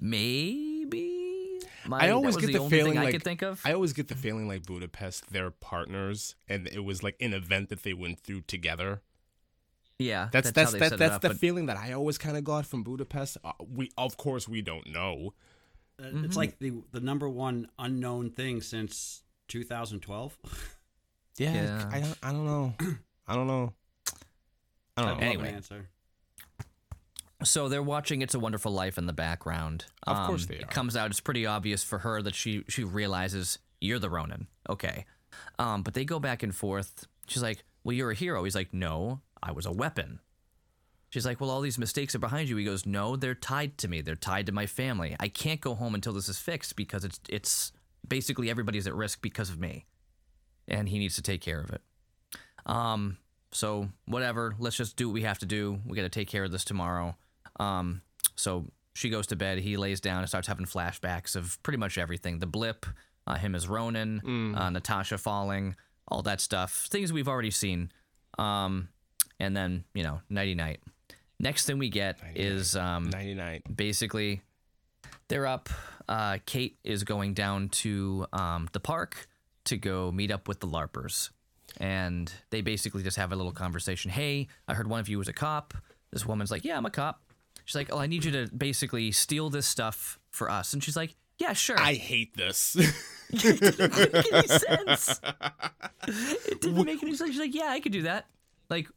maybe. My, I always get the, the feeling thing I like could think of. I always get the feeling like Budapest, they're partners, and it was like an event that they went through together. yeah, That's how that's they that's set it that's up, the but- feeling that I always kind of got from Budapest. Uh, we of course we don't know. Uh, Mm-hmm. It's like the the number one unknown thing since 2012. Yeah, Yeah. I don't I don't know. I don't know. I don't know. I Anyway. an answer. So they're watching "It's a Wonderful Life" in the background. Of course Um, they It are. comes out; it's pretty obvious for her that she she realizes you're the Ronin. Okay, um, but they go back and forth. She's like, "Well, you're a hero." He's like, "No, I was a weapon." She's like, "Well, all these mistakes are behind you." He goes, "No, they're tied to me. They're tied to my family. I can't go home until this is fixed because it's it's basically everybody's at risk because of me, and he needs to take care of it." Um, so whatever, let's just do what we have to do. We got to take care of this tomorrow. Um, so she goes to bed. He lays down and starts having flashbacks of pretty much everything: the blip, uh, him as Ronin, uh, Natasha falling, all that stuff. Things we've already seen. Um, and then you know, nighty night. Next thing we get is um, Ninety nine. basically they're up. Uh, Kate is going down to um, the park to go meet up with the LARPers. And they basically just have a little conversation. Hey, I heard one of you was a cop. This woman's like, Yeah, I'm a cop. She's like, Oh, I need you to basically steal this stuff for us. And she's like, Yeah, sure. I hate this. it didn't make any sense. It didn't make any sense. She's like, yeah, I could do that. Like,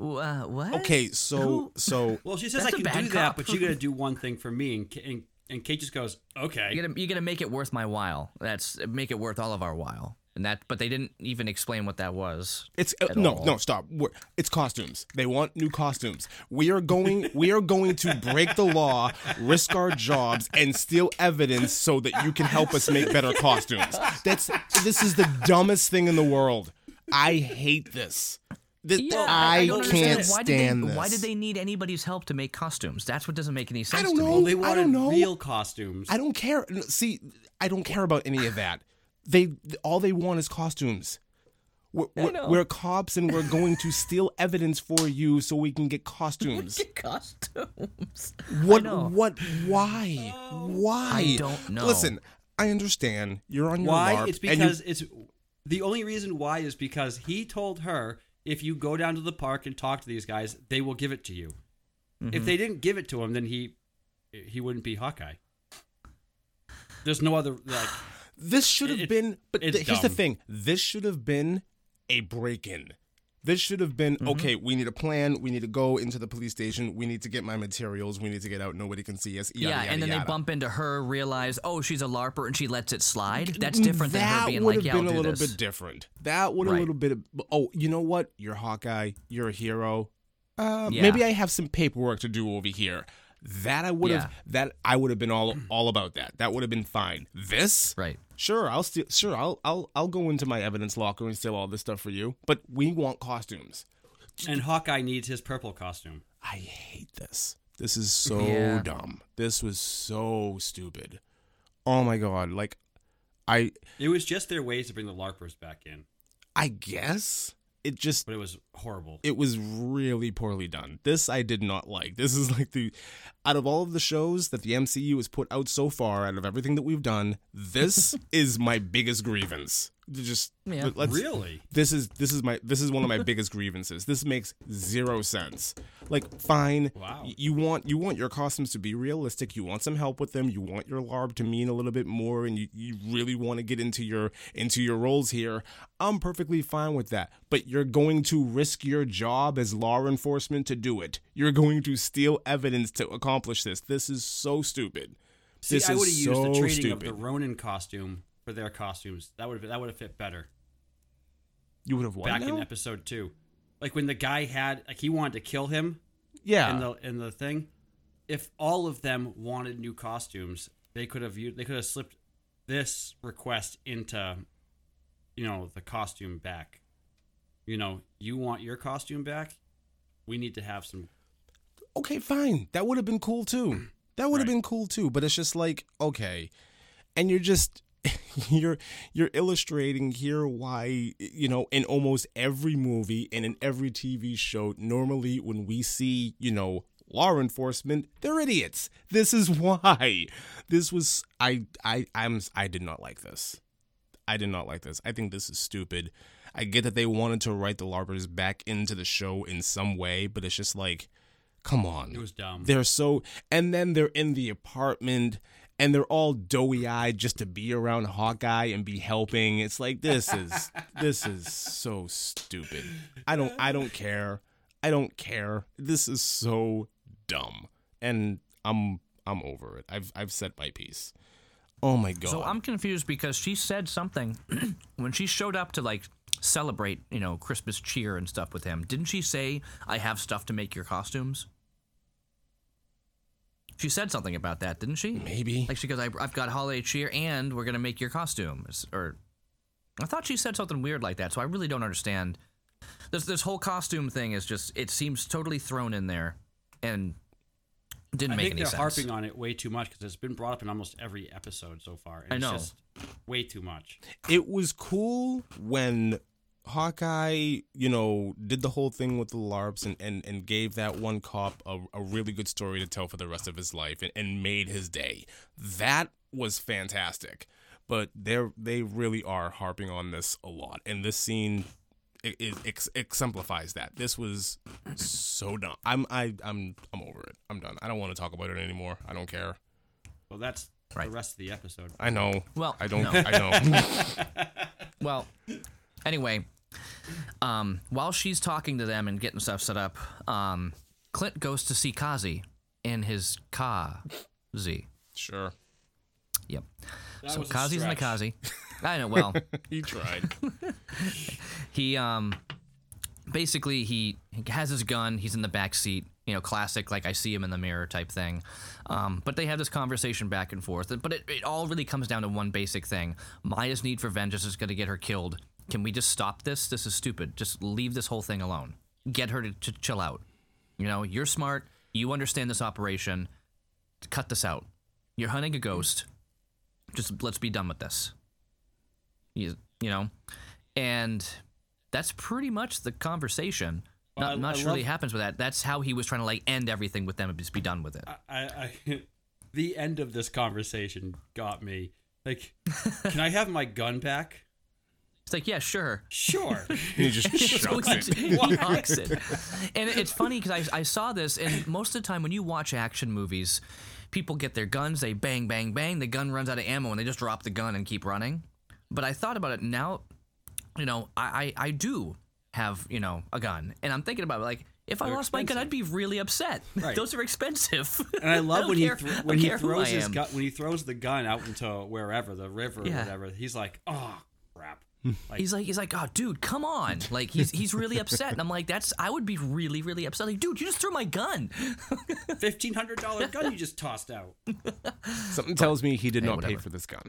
uh, what? okay, so Who- so Well, she says That's I a can do cop. that, but you got to do one thing for me, and, Ka- and and Kate just goes, okay. You gotta, you gotta make it worth my while. That's make it worth all of our while. And that, but they didn't even explain what that was. It's uh, no, all. no, stop. We're, it's costumes. They want new costumes. We are going. We are going to break the law, risk our jobs, and steal evidence so that you can help us make better costumes. That's this is the dumbest thing in the world. I hate this. This- Yeah, I, don't can't understand. why did stand they, this. Why did they need anybody's help to make costumes? That's what doesn't make any sense. I don't to know. Me. well, they I wanted don't know. real costumes. I don't care. See, I don't care about any of that. They all they want is costumes. We're, we're, we're cops and we're going to steal evidence for you so we can get costumes. Get costumes. What? know. What? Why? Why? I don't know. Listen, I understand you're on your Why? LARP It's and you- because it's the only reason why is because he told her if you go down to the park and talk to these guys, they will give it to you. Mm-hmm. If they didn't give it to him, then he he wouldn't be Hawkeye. There's no other like this should have been. But th- here's the thing: this should have been a break-in. This should have been Mm-hmm. okay. We need a plan. We need to go into the police station. We need to get my materials. We need to get out. Nobody can see us. Yada, yeah, yada, and then they bump into her, realize, oh, she's a larper, and she lets it slide. That's different than her being would like, have yeah, been I'll a little this. bit different. That would Right. a little bit. Of, oh, you know what? You're Hawkeye. You're a hero. Uh, Yeah. Maybe I have some paperwork to do over here. That I would have. Yeah. That I would have been all all about that. That would have been fine. This, Right. Sure, I'll steal. Sure, I'll I'll I'll go into my evidence locker and steal all this stuff for you. But we want costumes. and Hawkeye needs his purple costume. I hate this. This is so Yeah. dumb. This was so stupid. Oh my god! Like, I It was just their ways to bring the LARPers back in, I guess it just but it was horrible. it was really poorly done. This I did not like. This is like the out of all of the shows that the MCU has put out so far, out of everything that we've done, this is my biggest grievance. Just Yeah. let's really? this is this is my this is one of my biggest grievances. This makes zero sense. Like, fine, Wow. you want you want your costumes to be realistic. You want some help with them. You want your LARP to mean a little bit more, and you, you really want to get into your into your roles here. I'm perfectly fine with that. But you're going to risk your job as law enforcement to do it. You're going to steal evidence to accomplish this. This is so stupid. See, this I would have used so the trading stupid. of the Ronin costume for their costumes. That would have that would have fit better You would have won back now? in episode two. Like when the guy had like he wanted to kill him yeah. in the in the thing. If all of them wanted new costumes, they could have used, they could have slipped this request into you know the costume back. You know, you want your costume back? We need to have some okay, fine. That would have been cool too. That would have Right. been cool too. But it's just like, okay. And you're just you're you're illustrating here why you know in almost every movie and in every TV show normally when we see, you know, law enforcement, they're idiots. This is why. This was I I I'm I did not like this. I did not like this. I think this is stupid. I get that they wanted to write the LARPers back into the show in some way, but it's just like, come on. it was dumb. They're so, and then they're in the apartment and they're all doughy eyed just to be around Hawkeye and be helping. It's like, this is, this is so stupid. I don't, I don't care. I don't care. This is so dumb. And I'm, I'm over it. I've, I've said my piece. Oh my God. So I'm confused because she said something when she showed up to like celebrate, you know, Christmas cheer and stuff with him. Didn't she say, "I have stuff to make your costumes"? She said something about that, didn't she? Maybe. Like she goes, I, "I've got holiday cheer, and we're gonna make your costumes." Or I thought she said something weird like that. So I really don't understand. This this whole costume thing is just it seems totally thrown in there, and didn't I make think any they're harping on it way too much because it's been brought up in almost every episode so far. And I know. It's just way too much. it was cool when Hawkeye, you know, did the whole thing with the LARPs and, and, and gave that one cop a, a really good story to tell for the rest of his life and, and made his day. That was fantastic. But they're they really are harping on this a lot. And this scene it, it ex- exemplifies that. This was so dumb. I'm I I'm I'm over it. I'm done. I don't want to talk about it anymore. I don't care. Well, that's Right. the rest of the episode. I know. Well, I don't. no. I know. Well, anyway, um, while she's talking to them and getting stuff set up, um, Clint goes to see Kazi in his Kazi. sure. Yep. That so Kazi's in the. Kazi. I know. Well, He tried. he um basically he, he has his gun he's in the back seat you know classic like i see him in the mirror type thing um, but they have this conversation back and forth but it, it all really comes down to one basic thing maya's need for vengeance is going to get her killed can we just stop this this is stupid just leave this whole thing alone get her to, to chill out you know you're smart you understand this operation cut this out you're hunting a ghost just let's be done with this you, you know and that's pretty much the conversation. Well, Not I- much I really love- happens with that. That's how he was trying to like end everything with them and just be done with it. I, I the end of this conversation got me. Like, can I have my gun back? It's like, yeah, sure. Sure. He just So it. he hucks it. And it's funny because I, I saw this, and most of the time when you watch action movies, people get their guns, they bang, bang, bang, the gun runs out of ammo, and they just drop the gun and keep running. But I thought about it now, you know, I, I, I do have, you know, a gun. And I'm thinking about it like, if I They're lost my gun. I'd be really upset. Right. Those are expensive. And I love don't when care- he I when he throws his gun when he throws the gun out into wherever the river or whatever. He's like, oh crap. Like, He's like, he's like, oh, dude, come on! Like, he's he's really upset, and I'm like, that's I would be really really upset. Like, dude, you just threw my gun. fifteen hundred dollar gun you just tossed out. Something tells me he did Hey, not pay for this gun.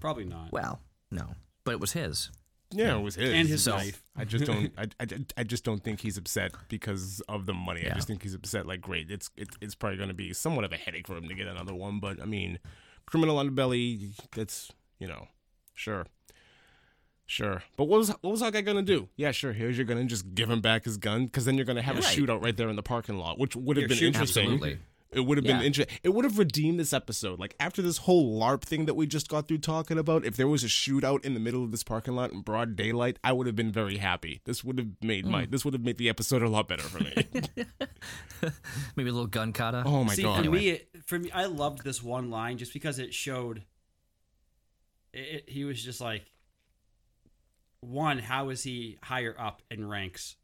Probably not. Well, no, but it was his. Yeah, it was his. And his So- knife. I just don't. I, I, I just don't think he's upset because of the money. I just think he's upset. Like, great, it's it's it's probably going to be somewhat of a headache for him to get another one. But I mean, criminal underbelly. That's you know, sure, sure. But what was what was that guy going to do? Yeah, sure. Here's your gun and just give him back his gun because then you're going to have a Right. shootout right there in the parking lot, which would have been shooting- interesting. Absolutely. It would have been interesting. It would have redeemed this episode. Like after this whole LARP thing that we just got through talking about, if there was a shootout in the middle of this parking lot in broad daylight, I would have been very happy. This would have made my Mm. this would have made the episode a lot better for me. Maybe a little gun kata. oh my See, god. for me, it, for me, I loved this one line just because it showed. It, it- he was just like, one, how is he higher up in ranks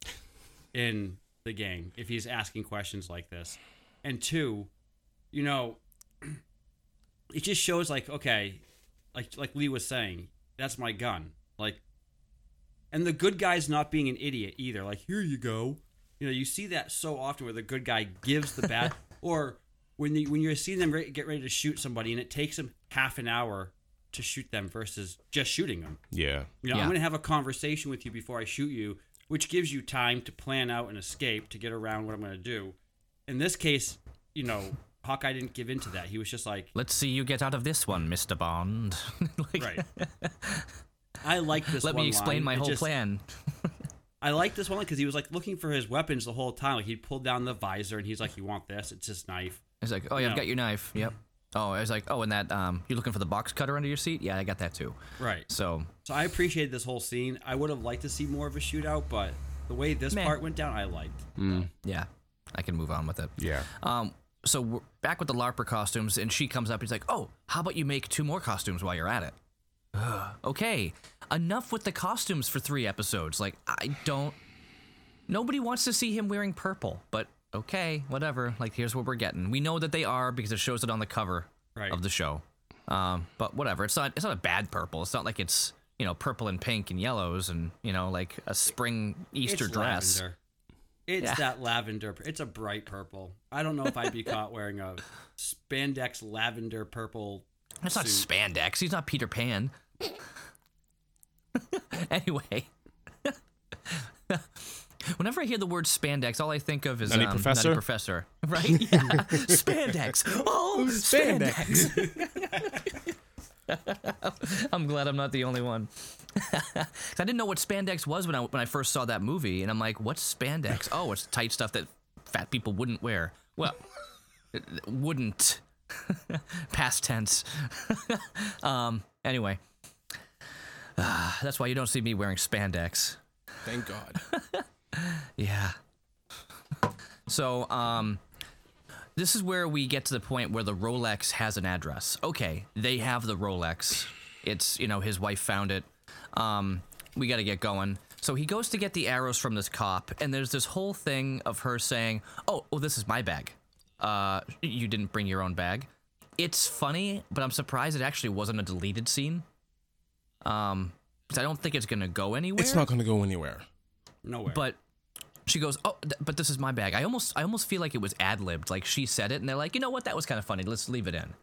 in the gang if he's asking questions like this, and two, you know, it just shows like okay, like like Lee was saying, that's my gun, like, and the good guy's not being an idiot either. Like, here you go. You know, you see that so often where the good guy gives the bad, or when you, when you're seeing them re- get ready to shoot somebody and it takes them half an hour to shoot them versus just shooting them. yeah. You know, Yeah. I'm going to have a conversation with you before I shoot you, which gives you time to plan out an escape to get around what I'm going to do. In this case, you know, Hawkeye didn't give in to that. He was just like, Let's see you get out of this one, Mister Bond. like, right. I like this. One. Let me explain line. my It whole just- plan. I like this one because he was like looking for his weapons the whole time. Like he pulled down the visor and he's like, "You want this? It's his knife." He's like, oh yeah, I've No. got your knife. Yep. Oh, I was like, oh, and that um, you looking for the box cutter under your seat? Yeah, I got that too. Right. So So I appreciated this whole scene. I would have liked to see more of a shootout, but the way this Meh. part went down, I liked. yeah, I can move on with it. Yeah. Um, so we're back with the LARPer costumes, and she comes up. He's like, "Oh, how about you make two more costumes while you're at it?" Okay, enough with the costumes for three episodes. Like, I don't. Nobody wants to see him wearing purple, but okay, whatever. Like, here's what we're getting. We know that they are because it shows it on the cover Right. of the show. Um, but whatever. It's not. It's not a bad purple. It's not like it's you know purple and pink and yellows and you know like a spring Easter it's dress. Lavender. It's Yeah. that lavender. It's a bright purple. I don't know if I'd be caught wearing a spandex lavender purple. That's not spandex. He's not Peter Pan. anyway. Whenever I hear the word spandex, all I think of is Nutty um, Professor? Nutty Professor, right? Yeah, spandex. Oh, spandex. I'm glad I'm not the only one. I didn't know what spandex was when I when I first saw that movie, and I'm like, "What's spandex? Oh, it's tight stuff that fat people wouldn't wear." Well, wouldn't. Past tense. um. Anyway, Ah, that's why you don't see me wearing spandex. Thank God. Yeah. So, um, this is where we get to the point where the Rolex has an address. Okay, they have the Rolex. It's you know his wife found it. Um, we got to get going. So he goes to get the arrows from this cop, and there's this whole thing of her saying, "Oh, oh, this is my bag. Uh, you didn't bring your own bag." It's funny, but I'm surprised it actually wasn't a deleted scene. Um, 'cause I don't think it's gonna go anywhere. It's not going to go anywhere. Nowhere. But she goes, "Oh, th- but this is my bag." I almost, I almost feel like it was ad libbed. Like she said it, and they're like, "You know what? That was kind of funny. Let's leave it in."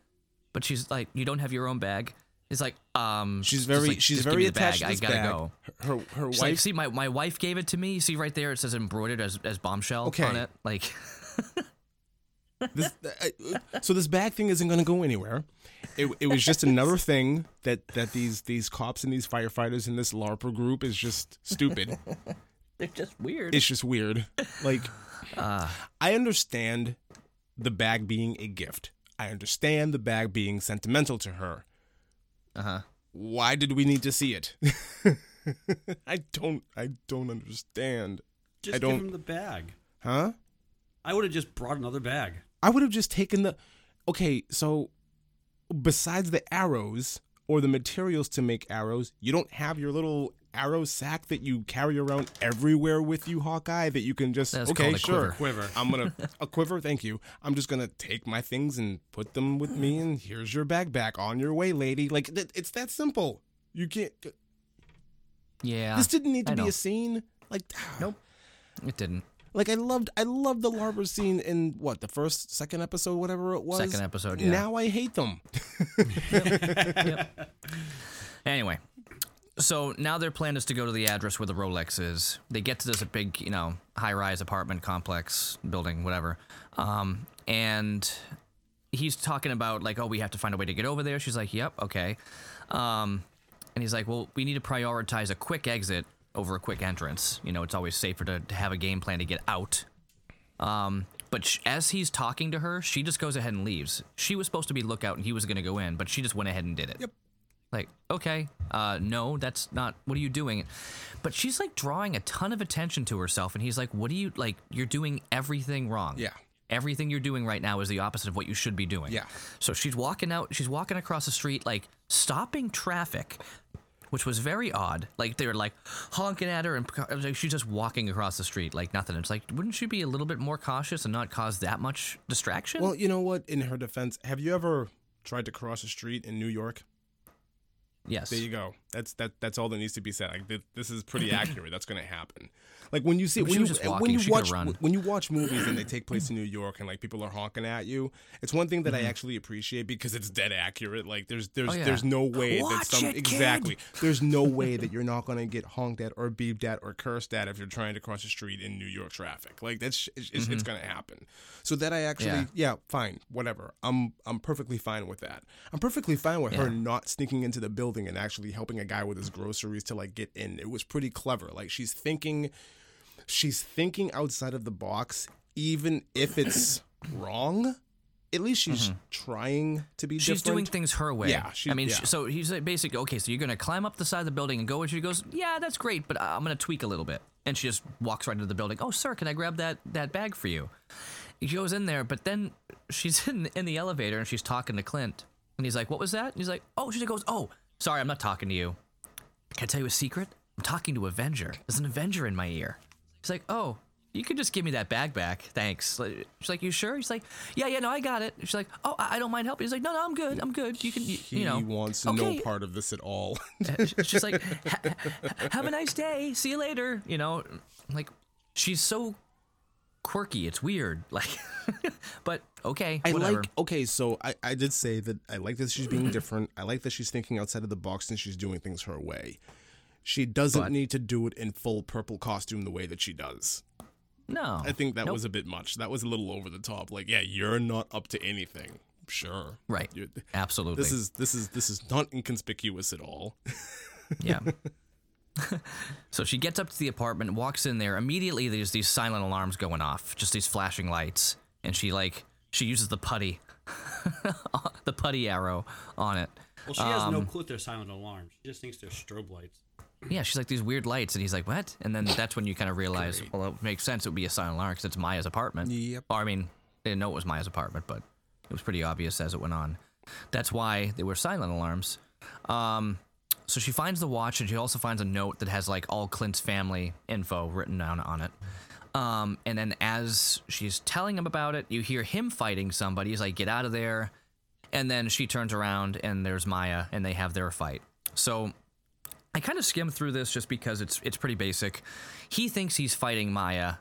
But she's like, "You don't have your own bag." It's like, um, She's very like, she's very attached bag. to this I gotta bag. go. Her her She's wife like, see, my, my wife gave it to me. See right there, it says embroidered as, as bombshell Okay. on it. Like, this, uh, so this bag thing isn't going to go anywhere. It, it was just another thing that that these these cops and these firefighters in this LARPer group is just stupid. They're just weird. it's just weird. Like I understand the bag being a gift. I understand the bag being sentimental to her. Uh huh. Why did we need to see it? I don't I don't understand. just I don't- give him the bag. Huh? I would have just brought another bag. I would have just taken the. Okay, so besides the arrows or the materials to make arrows, you don't have your little arrow sack that you carry around everywhere with you, Hawkeye. That you can just That's okay, called a sure, quiver. I'm gonna a quiver. Thank you. I'm just gonna take my things and put them with me, and here's your bag back on your way, lady. Like that, it's that simple. You can't. Yeah. this didn't need to I be know. a scene. Like ah. Nope. It didn't. Like I loved, I loved the larva scene in what the first, second episode, whatever it was. Second episode, yeah. Now I hate them. Anyway, so now their plan is to go to the address where the Rolex is. They get to this big, you know, high-rise apartment complex, building, whatever. Um, and he's talking about like, oh, we have to find a way to get over there. She's like, yep, okay. Um, and he's like, well, we need to prioritize a quick exit over a quick entrance. You know, it's always safer to, to have a game plan to get out. Um, but sh- as he's talking to her, she just goes ahead and leaves. She was supposed to be lookout and he was going to go in, but she just went ahead and did it. Yep. Like, okay, uh, no, that's not. What are you doing? But she's like drawing a ton of attention to herself, and he's like, "What are you like? You're doing everything wrong. Yeah. everything you're doing right now is the opposite of what you should be doing. Yeah. So she's walking out. She's walking across the street, like stopping traffic, which was very odd. Like they were like honking at her, and like, she's just walking across the street like nothing. It's like, wouldn't she be a little bit more cautious and not cause that much distraction? Well, you know what? In her defense, have you ever tried to cross a street in New York? Yes. There you go. That's that. That's all that needs to be said. Like this, this is pretty accurate. That's going to happen. Like when you see when you just when you watch when you watch movies and they take place in New York and like people are honking at you. It's one thing that I actually appreciate because it's dead accurate. Like there's there's Mm-hmm. Oh, yeah. there's no way that some it, exactly there's no way that you're not going to get honked at or beeped at or cursed at if you're trying to cross the street in New York traffic. Like that's it's, it's, it's going to happen. So that I actually Mm-hmm. Yeah. yeah. fine whatever. I'm I'm perfectly fine with that. I'm perfectly fine with her not sneaking into the building and actually helping a guy with his groceries to like get in. It was pretty clever. Like she's thinking she's thinking outside of the box even if it's wrong. At least she's trying to be Mm-hmm. She's different. doing things her way. Yeah, she- I mean, yeah. sh so he's like basically okay. So you're gonna climb up the side of the building and go. And she goes, "Yeah, that's great, but I'm gonna tweak a little bit." And she just walks right into the building. Oh, sir, can I grab that that bag for you? He goes in there, but then she's in in the elevator and she's talking to Clint, and he's like, "What was that?" And he's like, "Oh," she goes, "Oh, sorry, I'm not talking to you. Can I tell you a secret? I'm talking to Avenger. There's an Avenger in my ear." He's like, "Oh." You could just give me that bag back, thanks. She's like, "You sure?" He's like, "Yeah, yeah, no, I got it." She's like, "Oh, I don't mind helping." He's like, "No, no, I'm good. I'm good. You can, you, know, he you know." wants okay. no part of this at all. Uh, she's like, "Ha- ha- "Have a nice day. See you later." You know, like she's so quirky. It's weird. Like, but okay, I whatever. like okay, so I, I did say that I like that she's being different. I like that she's thinking outside of the box and she's doing things her way. She doesn't But- need to do it in full purple costume the way that she does. no, I think that Nope. was a bit much. That was a little over the top. Like, yeah, you're not up to anything. Sure. right. You- Absolutely. this is this is this is not inconspicuous at all. Yeah. so she gets up to the apartment, walks in there. Immediately, there's these silent alarms going off, just these flashing lights, and she like she uses the putty, the putty arrow on it. Well, she has Um, no clue they're silent alarms. She just thinks they're strobe lights. Yeah, she's like these weird lights, and he's like, "What?" And then that's when you kind of realize, well, it makes sense. It would be a silent alarm because it's Maya's apartment. Yep. Or I mean, They didn't know it was Maya's apartment, but it was pretty obvious as it went on. That's why they were silent alarms. Um, so she finds the watch, and she also finds a note that has like all Clint's family info written down on it. Um, and then as she's telling him about it, you hear him fighting somebody. He's like, "Get out of there!" And then she turns around, and there's Maya, and they have their fight. So I kind of skimmed through this just because it's it's pretty basic. He thinks he's fighting Maya.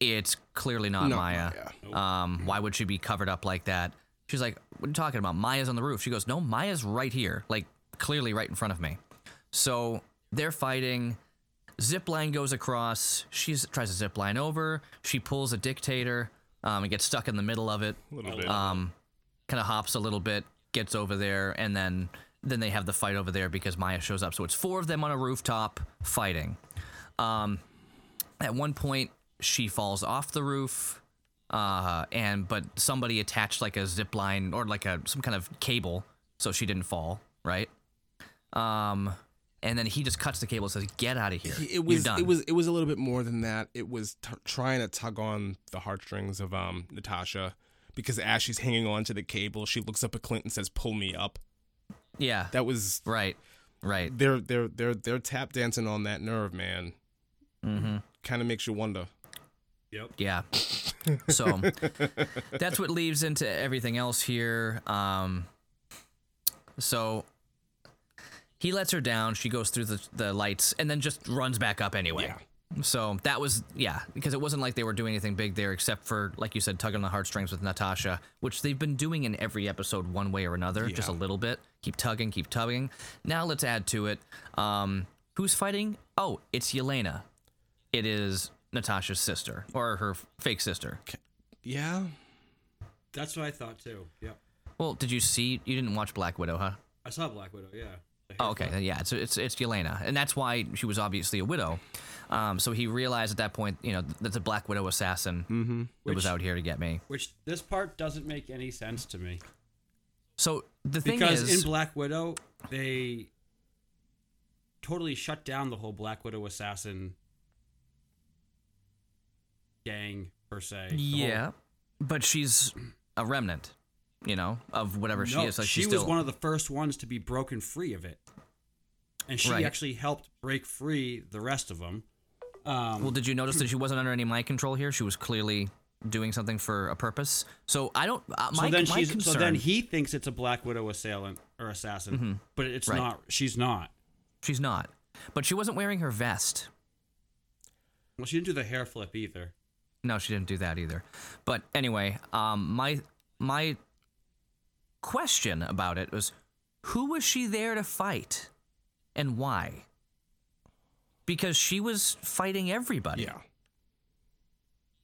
It's clearly not Not Maya. Um, why would she be covered up like that? She's like, "What are you talking about? Maya's on the roof." She goes, "No, Maya's right here, like clearly right in front of me." So they're fighting. Zip line goes across. She tries to zip line over. She pulls a dictator um, and gets stuck in the middle of it A little bit. um, kind of hops a little bit, gets over there, and then then they have the fight over there because Maya shows up. So it's four of them on a rooftop fighting. Um, at one point, she falls off the roof, uh, and but somebody attached like a zip line or like a some kind of cable, so she didn't fall. Right. Um, and then he just cuts the cable and says, "Get out of here. it You're was done." it was it was a little bit more than that. It was t- trying to tug on the heartstrings of um Natasha because as she's hanging on to the cable, she looks up at Clint and says, "Pull me up." yeah. That was right. Right. they're they're they're they're tap dancing on that nerve, man. Mm-hmm. Kind of makes you wonder. Yep. Yeah. So that's what leads into everything else here. Um, so he lets her down. She goes through the, the lights and then just runs back up anyway. Yeah. So that was, yeah, because it wasn't like they were doing anything big there except for, like you said, tugging on the heartstrings with Natasha, which they've been doing in every episode one way or another, just a little bit. Keep tugging, keep tugging. Now let's add to it. Um, who's fighting? Oh, it's Yelena. It is Natasha's sister, or her fake sister. Yeah. That's what I thought too. Yep. Well, did you see? You didn't watch Black Widow, huh? I saw Black Widow. Yeah. Oh, okay. Yeah, it's it's it's Yelena, and that's why she was obviously a widow. Um, so he realized at that point, you know, that the Black Widow assassin Mm-hmm. that was out here to get me. Which this part doesn't make any sense to me So the thing because is, in Black Widow they totally shut down the whole Black Widow assassin gang per se. The whole- yeah, but she's a remnant, you know, of whatever she is. Like she was still one of the first ones to be broken free of it, and she Right. actually helped break free the rest of them. Um, Well, did you notice that she wasn't under any mind control here? She was clearly doing something for a purpose. So I don't. Uh, my, so then she's concern, so then he thinks it's a Black Widow assailant or assassin, but it's Right. not. She's not. she's not, but she wasn't wearing her vest. Well, she didn't do the hair flip either. No, she didn't do that either. But anyway, um, my my question about it was, who was she there to fight, and why? Because she was fighting everybody, Yeah.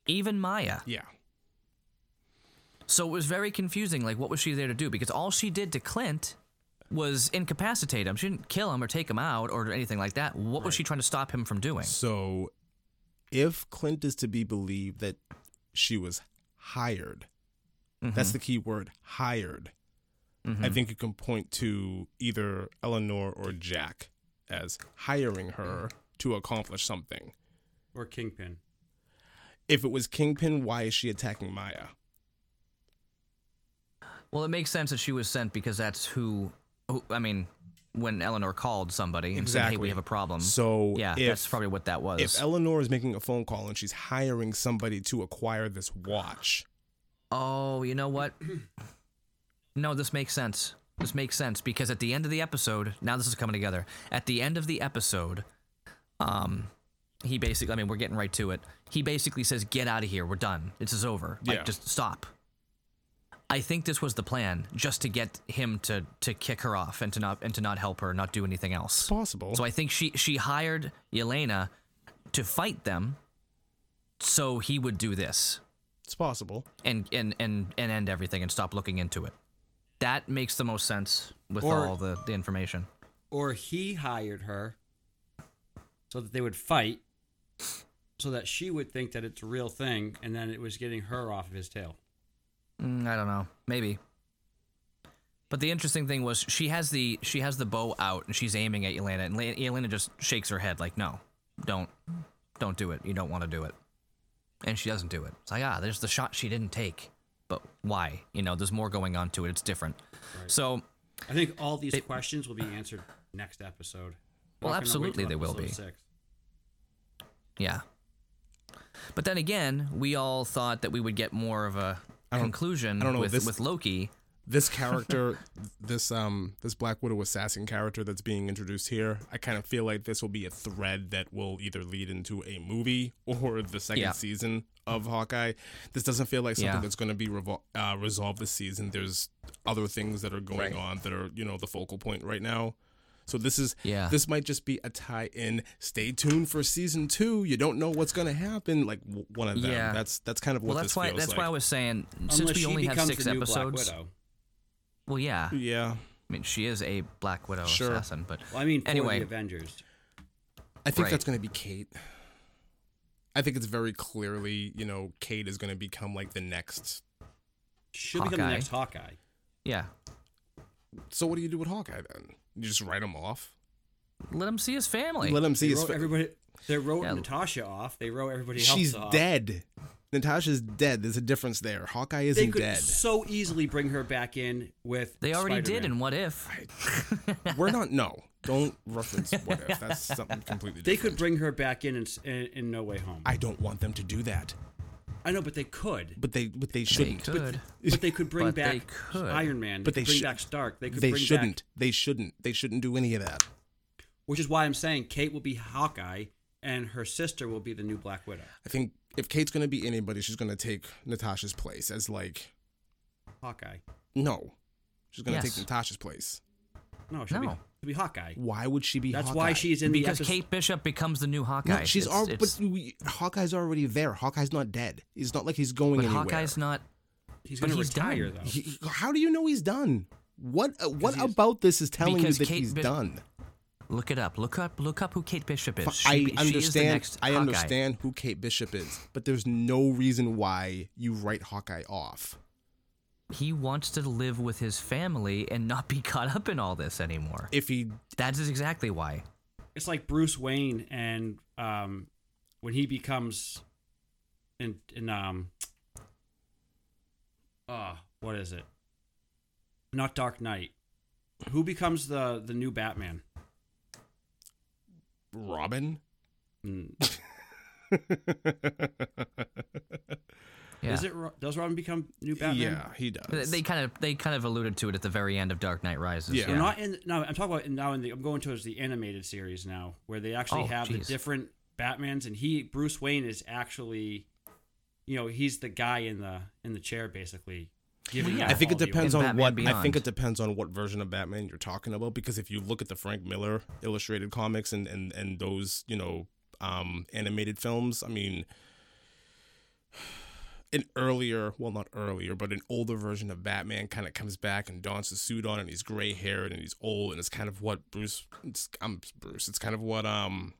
even Maya. Yeah. So it was very confusing. Like, what was she there to do? Because all she did to Clint was incapacitate him. She didn't kill him or take him out or anything like that. What was she trying to stop him from doing? So, if Clint is to be believed that she was hired, that's mm-hmm. the key word, hired. I mm-hmm. think you can point to either Eleanor or Jack as hiring her to accomplish something. Or Kingpin. If it was Kingpin, why is she attacking Maya? Well, it makes sense that she was sent because that's who. who I mean, when Eleanor called somebody and said, "Hey, we have a problem." So, yeah, if, that's probably what that was. if Eleanor is making a phone call and she's hiring somebody to acquire this watch, oh, you know what? no, this makes sense. This makes sense because at the end of the episode, now this is coming together. At the end of the episode, um, he basically, I mean, we're getting right to it. He basically says, "Get out of here. We're done. This is over. Like, Yeah. just stop." I think this was the plan, just to get him to to kick her off and to not and to not help her, not do anything else. it's possible. So I think she she hired Yelena to fight them, so he would do this it's possible. and and and and end everything and stop looking into it. That makes the most sense with Or- all the the information. Or he hired her so that they would fight, so that she would think that it's a real thing, and then it was getting her off of his tail. Mm, I don't know, maybe. But the interesting thing was she has the she has the bow out and she's aiming at Yelena and Le- Yelena just shakes her head like no, don't don't do it. You don't want to do it. And she doesn't do it. It's like ah, there's the shot she didn't take. Why. You know, there's more going on to it. It's different. So I think all these questions will be answered next episode. Well, Not gonna absolutely they will be. Six. Yeah. But then again, we all thought that we would get more of a conclusion I don't know, with, this- with Loki. This character this um this black widow assassin character that's being introduced here i kind of feel like this will be a thread that will either lead into a movie or the second Yeah. season of hawkeye this doesn't feel like something Yeah. that's going to be revol- uh, resolved this season there's other things that are going Right. on that are you know the focal point right now so this is Yeah. this might just be a tie-in stay tuned for season two you don't know what's going to happen like w- one of them Yeah. that's that's kind of what Well, that's this why feels that's like why I was saying since Unless we only have six the new episodes. Black Widow. Well, yeah. yeah I mean, she is a Black Widow Sure. assassin, but Well, I mean, for Anyway. the Avengers. I think Right. that's going to be Kate. I think it's very clearly, you know, Kate is going to become like the next. She'll become the next Hawkeye. yeah, So what do you do with Hawkeye then? You just write him off. let him see his family. Let him see They his. wrote fa- everybody. They wrote Yeah. Natasha off. They wrote everybody She's else off. She's dead. Natasha's dead. There's a difference there. Hawkeye isn't they could dead. so easily bring her back in with. they already did Spider-Man. in What If. We're not. No, don't reference what if. That's something completely different. They could bring her back in in, in, in No Way Home. I, I don't want them to do that, I know, but they could. but they but they They shouldn't. They could. But they could bring But back could. Iron Man. But They they could bring should- back Stark. They could They bring shouldn't. back. They shouldn't. They shouldn't do any of that. Which is why I'm saying Kate will be Hawkeye, and her sister will be the new Black Widow. I think if Kate's going to be anybody, she's going to take Natasha's place as like Hawkeye. no, she's going to Yes. take Natasha's place. No, she'll, Be, No. she'll be Hawkeye. Why would she be? That's Hawkeye? why she's in because the episode. Kate Bishop becomes the new Hawkeye. No, she's It's- already. it's- But we, Hawkeye's already there. Hawkeye's not dead. It's not like he's going but anywhere. Hawkeye's not. He's but going to he's retire, done. though. He- how do you know he's done? What uh, what about this is telling you Because that Kate he's Bish- done? Look it up. Look up. Look up who Kate Bishop is. She, I she is the understand. next I understand who Kate Bishop is, but there's no reason why you write Hawkeye off. He wants to live with his family and not be caught up in all this anymore. If he That is exactly why. It's like Bruce Wayne, and um, when he becomes in in um, uh, what is it? Not Dark Knight. Who becomes the the new Batman? Robin, Mm, Yeah. Is it? Does Robin become new Batman? yeah, he does. They kind of they kind of alluded to it at the very end of Dark Knight Rises. Yeah. They're not in. No, I'm talking about now. In the, I'm going towards the animated series now, where they actually Oh, have the different Batmans, and he Bruce Wayne is actually, you know, he's the guy in the in the chair basically. Giving Well, yeah. I think it depends on Batman what I think it depends on what version of Batman you're talking about because if you look at the Frank Miller illustrated comics and and and those you know um animated films, I mean an earlier, well not earlier, but an older version of Batman kind of comes back and dons a suit on and he's gray haired and he's old and it's kind of what Bruce it's, I'm Bruce, it's kind of what um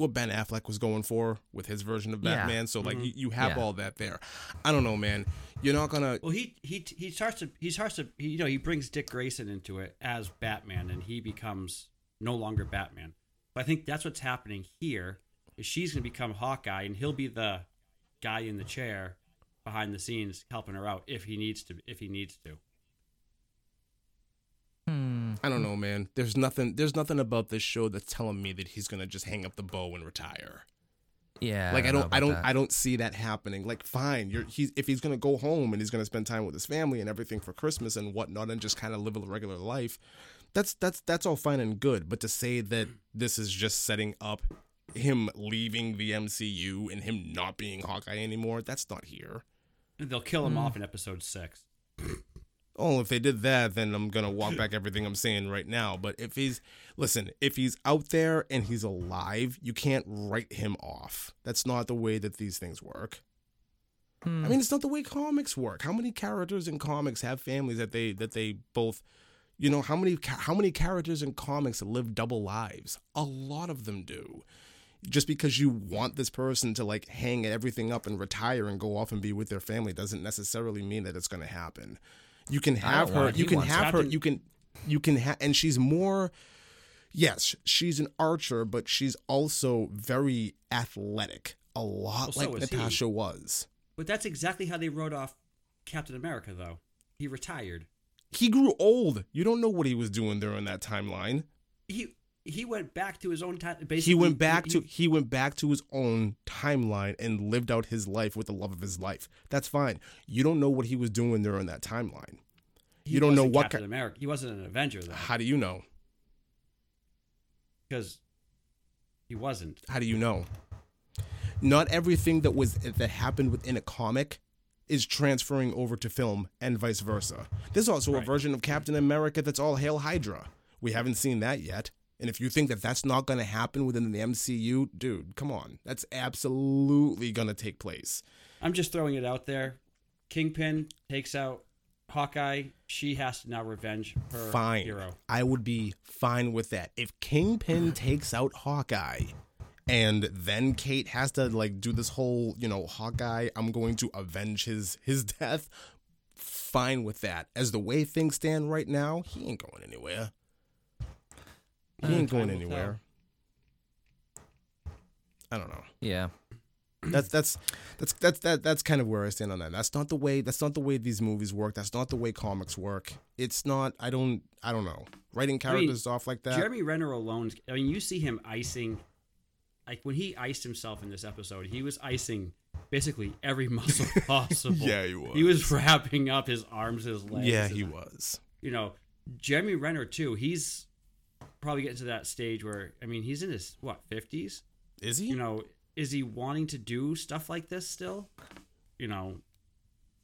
what Ben Affleck was going for with his version of Yeah. Batman. So like mm-hmm. you, you have Yeah. all that there. I don't know, man. You're not gonna Well, he he he starts to he starts to he, you know he brings Dick Grayson into it as Batman, and he becomes no longer Batman. But I think that's what's happening here. Is she's going to become Hawkeye, and he'll be the guy in the chair behind the scenes helping her out if he needs to. If he needs to. I don't know, man. There's nothing. There's nothing about this show that's telling me that he's gonna just hang up the bow and retire. Yeah. like I know don't. I don't. I don't see that happening. Like, fine. You're. He's if he's gonna go home and he's gonna spend time with his family and everything for Christmas and whatnot and just kind of live a regular life. That's that's that's all fine and good. But to say that this is just setting up him leaving the MCU and him not being Hawkeye anymore, that's not here. They'll kill him off in episode six. Oh, if they did that, then I'm gonna walk back everything I'm saying right now. But if he's listen, if he's out there and he's alive, you can't write him off. That's not the way that these things work. Hmm. I mean, it's not the way comics work. How many characters in comics have families that they that they both, you know, how many how many characters in comics live double lives? A lot of them do. Just because you want this person to like hang everything up and retire and go off and be with their family doesn't necessarily mean that it's going to happen. You can have her. You can have her. You can. You can have, and she's more. Yes, she's an archer, but she's also very athletic. A lot Well, so like he. Natasha was. But that's exactly how they wrote off Captain America though. He retired. He grew old. You don't know what he was doing during that timeline. He he went back to his own time. Basically, He went back he- to he went back to his own timeline and lived out his life with the love of his life. That's fine. You don't know what he was doing during that timeline. you don't know what Captain ki- America. He wasn't an Avenger though, How do you know? because he wasn't. How do you know? Not everything that was that happened within a comic is transferring over to film and vice versa. There's also a version of Captain America that's all Hail Hydra. We haven't seen that yet. And if you think that that's not going to happen within the MCU, dude, come on. That's absolutely going to take place. I'm just throwing it out there. Kingpin takes out Hawkeye. She has to now revenge her Fine. hero. I would be fine with that. If Kingpin takes out Hawkeye and then Kate has to like do this whole, you know, Hawkeye, I'm going to avenge his his death, fine with that. As the way things stand right now, he ain't going anywhere. He Uh, ain't time going anywhere. I don't know. Yeah. That's that's that's that's that that's kind of where I stand on that. That's not the way that's not the way these movies work. That's not the way comics work. It's not I don't I don't know. Writing characters off like that. Jeremy Renner alone. I mean, you see him icing. Like when he iced himself in this episode, he was icing basically every muscle possible. Yeah, he was. He was wrapping up his arms, his legs. Yeah, and, he was. You know, Jeremy Renner too. He's probably getting to that stage where I mean, he's in his what fifties. Is he? You know, is he wanting to do stuff like this still? You know,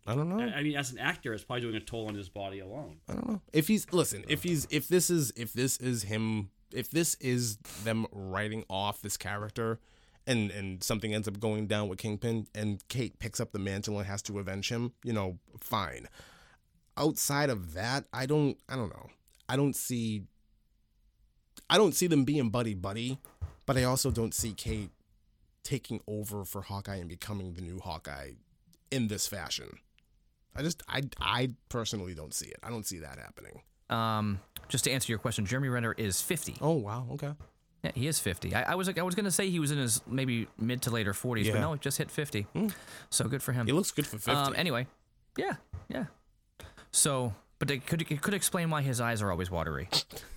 I don't know. I I mean, as an actor, it's probably doing a toll on his body alone. I don't know. If he's listen, if he's if this is if this is him if this is them writing off this character and and something ends up going down with Kingpin and Kate picks up the mantle and has to avenge him, you know, fine. Outside of that, I don't I don't know. I don't see I don't see them being buddy buddy, but I also don't see Kate taking over for Hawkeye and becoming the new Hawkeye in this fashion. I just I I personally don't see it. I don't see that happening. Um, just to answer your question, Jeremy Renner is 50. Oh wow, okay. Yeah, he is 50. I, I was I was gonna say he was in his maybe mid to later 40s, Yeah. but no, he just hit 50. So good for him. He looks good for fifty. Um, anyway, yeah, yeah. So, but it could it could explain why his eyes are always watery,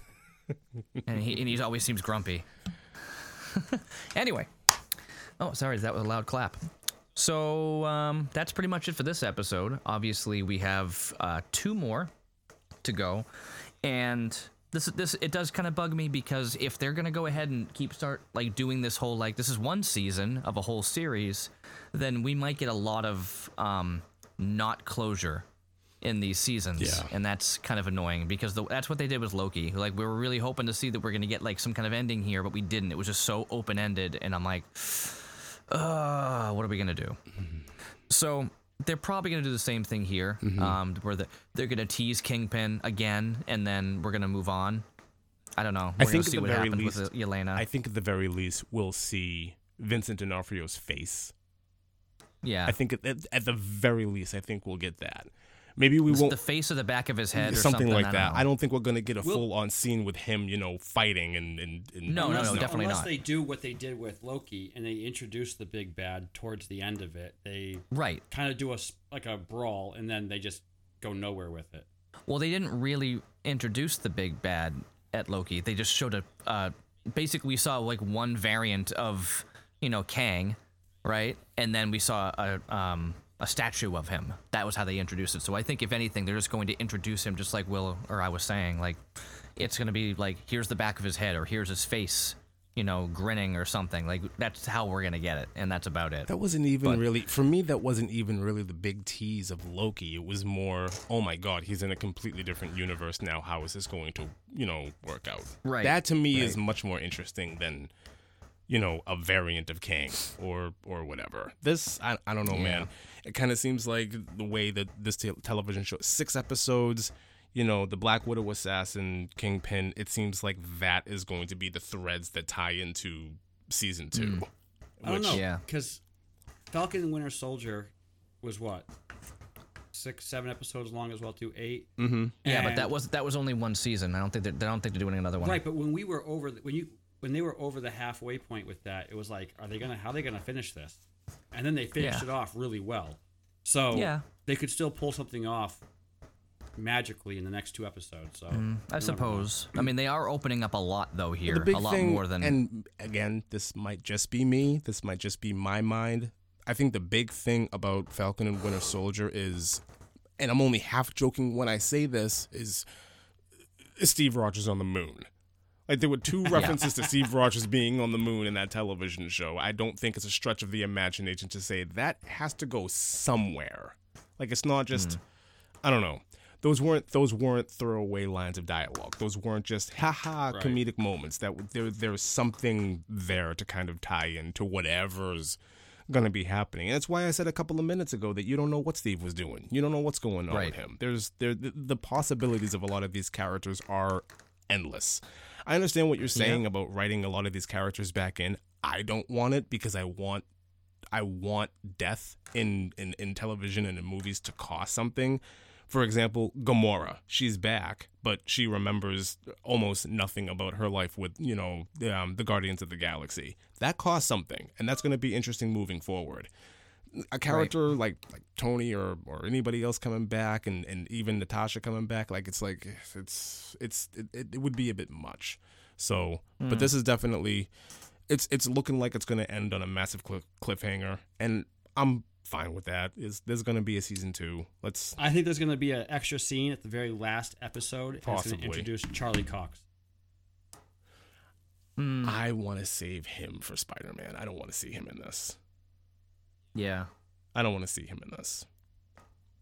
and he and he always seems grumpy. anyway, oh sorry, that was a loud clap. So um, that's pretty much it for this episode. Obviously, we have uh, two more to go, and this this it does kind of bug me because if they're gonna go ahead and keep start like doing this whole like this is one season of a whole series, then we might get a lot of um, not closure in these seasons, Yeah. and that's kind of annoying because the, that's what they did with Loki. Like we were really hoping to see that we're gonna get like some kind of ending here, but we didn't. It was just so open ended, and I'm like, uh, what are we gonna do? So they're probably gonna do the same thing here, um, where the, they're gonna tease Kingpin again, and then we're gonna move on. I don't know. I We're think gonna at see the what very happens least- with Yelena. I think at the very least we'll see Vincent D'Onofrio's face. yeah, I think at, at the very least, I think we'll get that. Maybe we It's won't the face or the back of his head, or something, something, like I that. Know. I don't think we're gonna get a We'll- full on scene with him, you know, fighting and and, and No, no, unless, no, definitely not. unless not. they do what they did with Loki and they introduce the big bad towards the end of it, they Right. kind of do a s- like a brawl and then they just go nowhere with it. Well, they didn't really introduce the big bad at Loki. They just showed a. Uh, basically, we saw like one variant of you know Kang, right? And then we saw a um, a statue of him. That was how they introduced it. So I think if anything, they're just going to introduce him, just like Will or I was saying. Like it's going to be like here's the back of his head or here's his face, you know, grinning or something. Like that's how we're gonna get it, and that's about it. That wasn't even But- really for me. That wasn't even really the big tease of Loki. It was more, oh my god, he's in a completely different universe now. How is this going to, you know, work out? Right, That to me is much more interesting than, you know, a variant of Kang or or whatever. This I, I don't know, man. It kind of seems like the way that this te- television show, six episodes. You know, the Black Widow assassin, Kingpin. It seems like that is going to be the threads that tie into season two. I don't know. Yeah. Because Falcon and Winter Soldier was what? Six, seven episodes long as well, too. Eight. Mm-hmm. yeah, but that was that was only one season. I don't think they're, don't think they're doing another one. Right, but when we were over, the, when you when they were over the halfway point with that, it was like, are they gonna how are they gonna finish this? And then they finished Yeah. it off really well. So Yeah. they could still pull something off magically in the next two episodes. So mm, I you never know. suppose. I mean, they are opening up a lot though here, the big a lot thing, more than. and again, this might just be me. This might just be my mind. I think the big thing about Falcon and Winter Soldier is, and I'm only half joking when I say this, is Steve Rogers on the moon. Like there were two references to Steve Rogers being on the moon in that television show. I don't think it's a stretch of the imagination to say that has to go somewhere. Like it's not just hmm. I don't know. Those weren't those weren't throwaway lines of dialogue. Those weren't just haha Right. comedic moments. That there there was something there to kind of tie into whatever's going to be happening. And that's why I said a couple of minutes ago that you don't know what Steve was doing. You don't know what's going on Right. with him. There's there the, the possibilities of a lot of these characters are endless. I understand what you're saying about writing a lot of these characters back in. I don't want it because I want I want death in, in, in television and in movies to cost something. For example, Gamora, she's back, but she remembers almost nothing about her life with, you know, um, the Guardians of the Galaxy. That costs something, and that's going to be interesting moving forward. A character like like Tony or, or anybody else coming back, and, and even Natasha coming back, like it's like it's it's it, it, it would be a bit much. So, but this is definitely it's it's looking like it's going to end on a massive cliff, cliffhanger, and I'm fine with that. Is there's going to be a season two? Let's I think there's going to be an extra scene at the very last episode. and It's going Possibly. to introduce Charlie Cox. Mm, I want to save him for Spider Man. I don't want to see him in this. Yeah. I don't want to see him in this.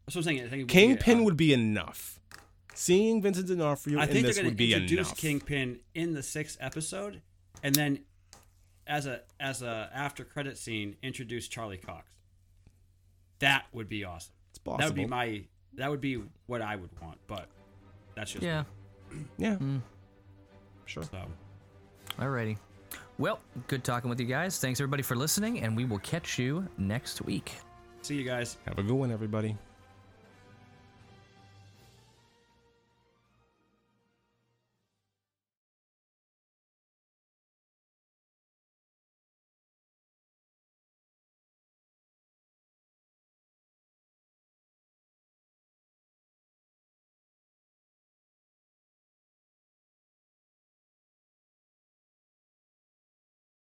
That's what I'm saying. I think it would be, Kingpin uh, would be enough. Seeing Vincent D'Onofrio I in think they're this going would to be introduce enough. Kingpin in the sixth episode, and then as a as a after credit scene, introduce Charlie Cox. That would be awesome. It's possible. That would be my. That would be what I would want, but that's just Yeah. yeah, Mm. sure. So Alrighty. Well, good talking with you guys. Thanks everybody for listening, and we will catch you next week. see you guys. Have a good one, everybody.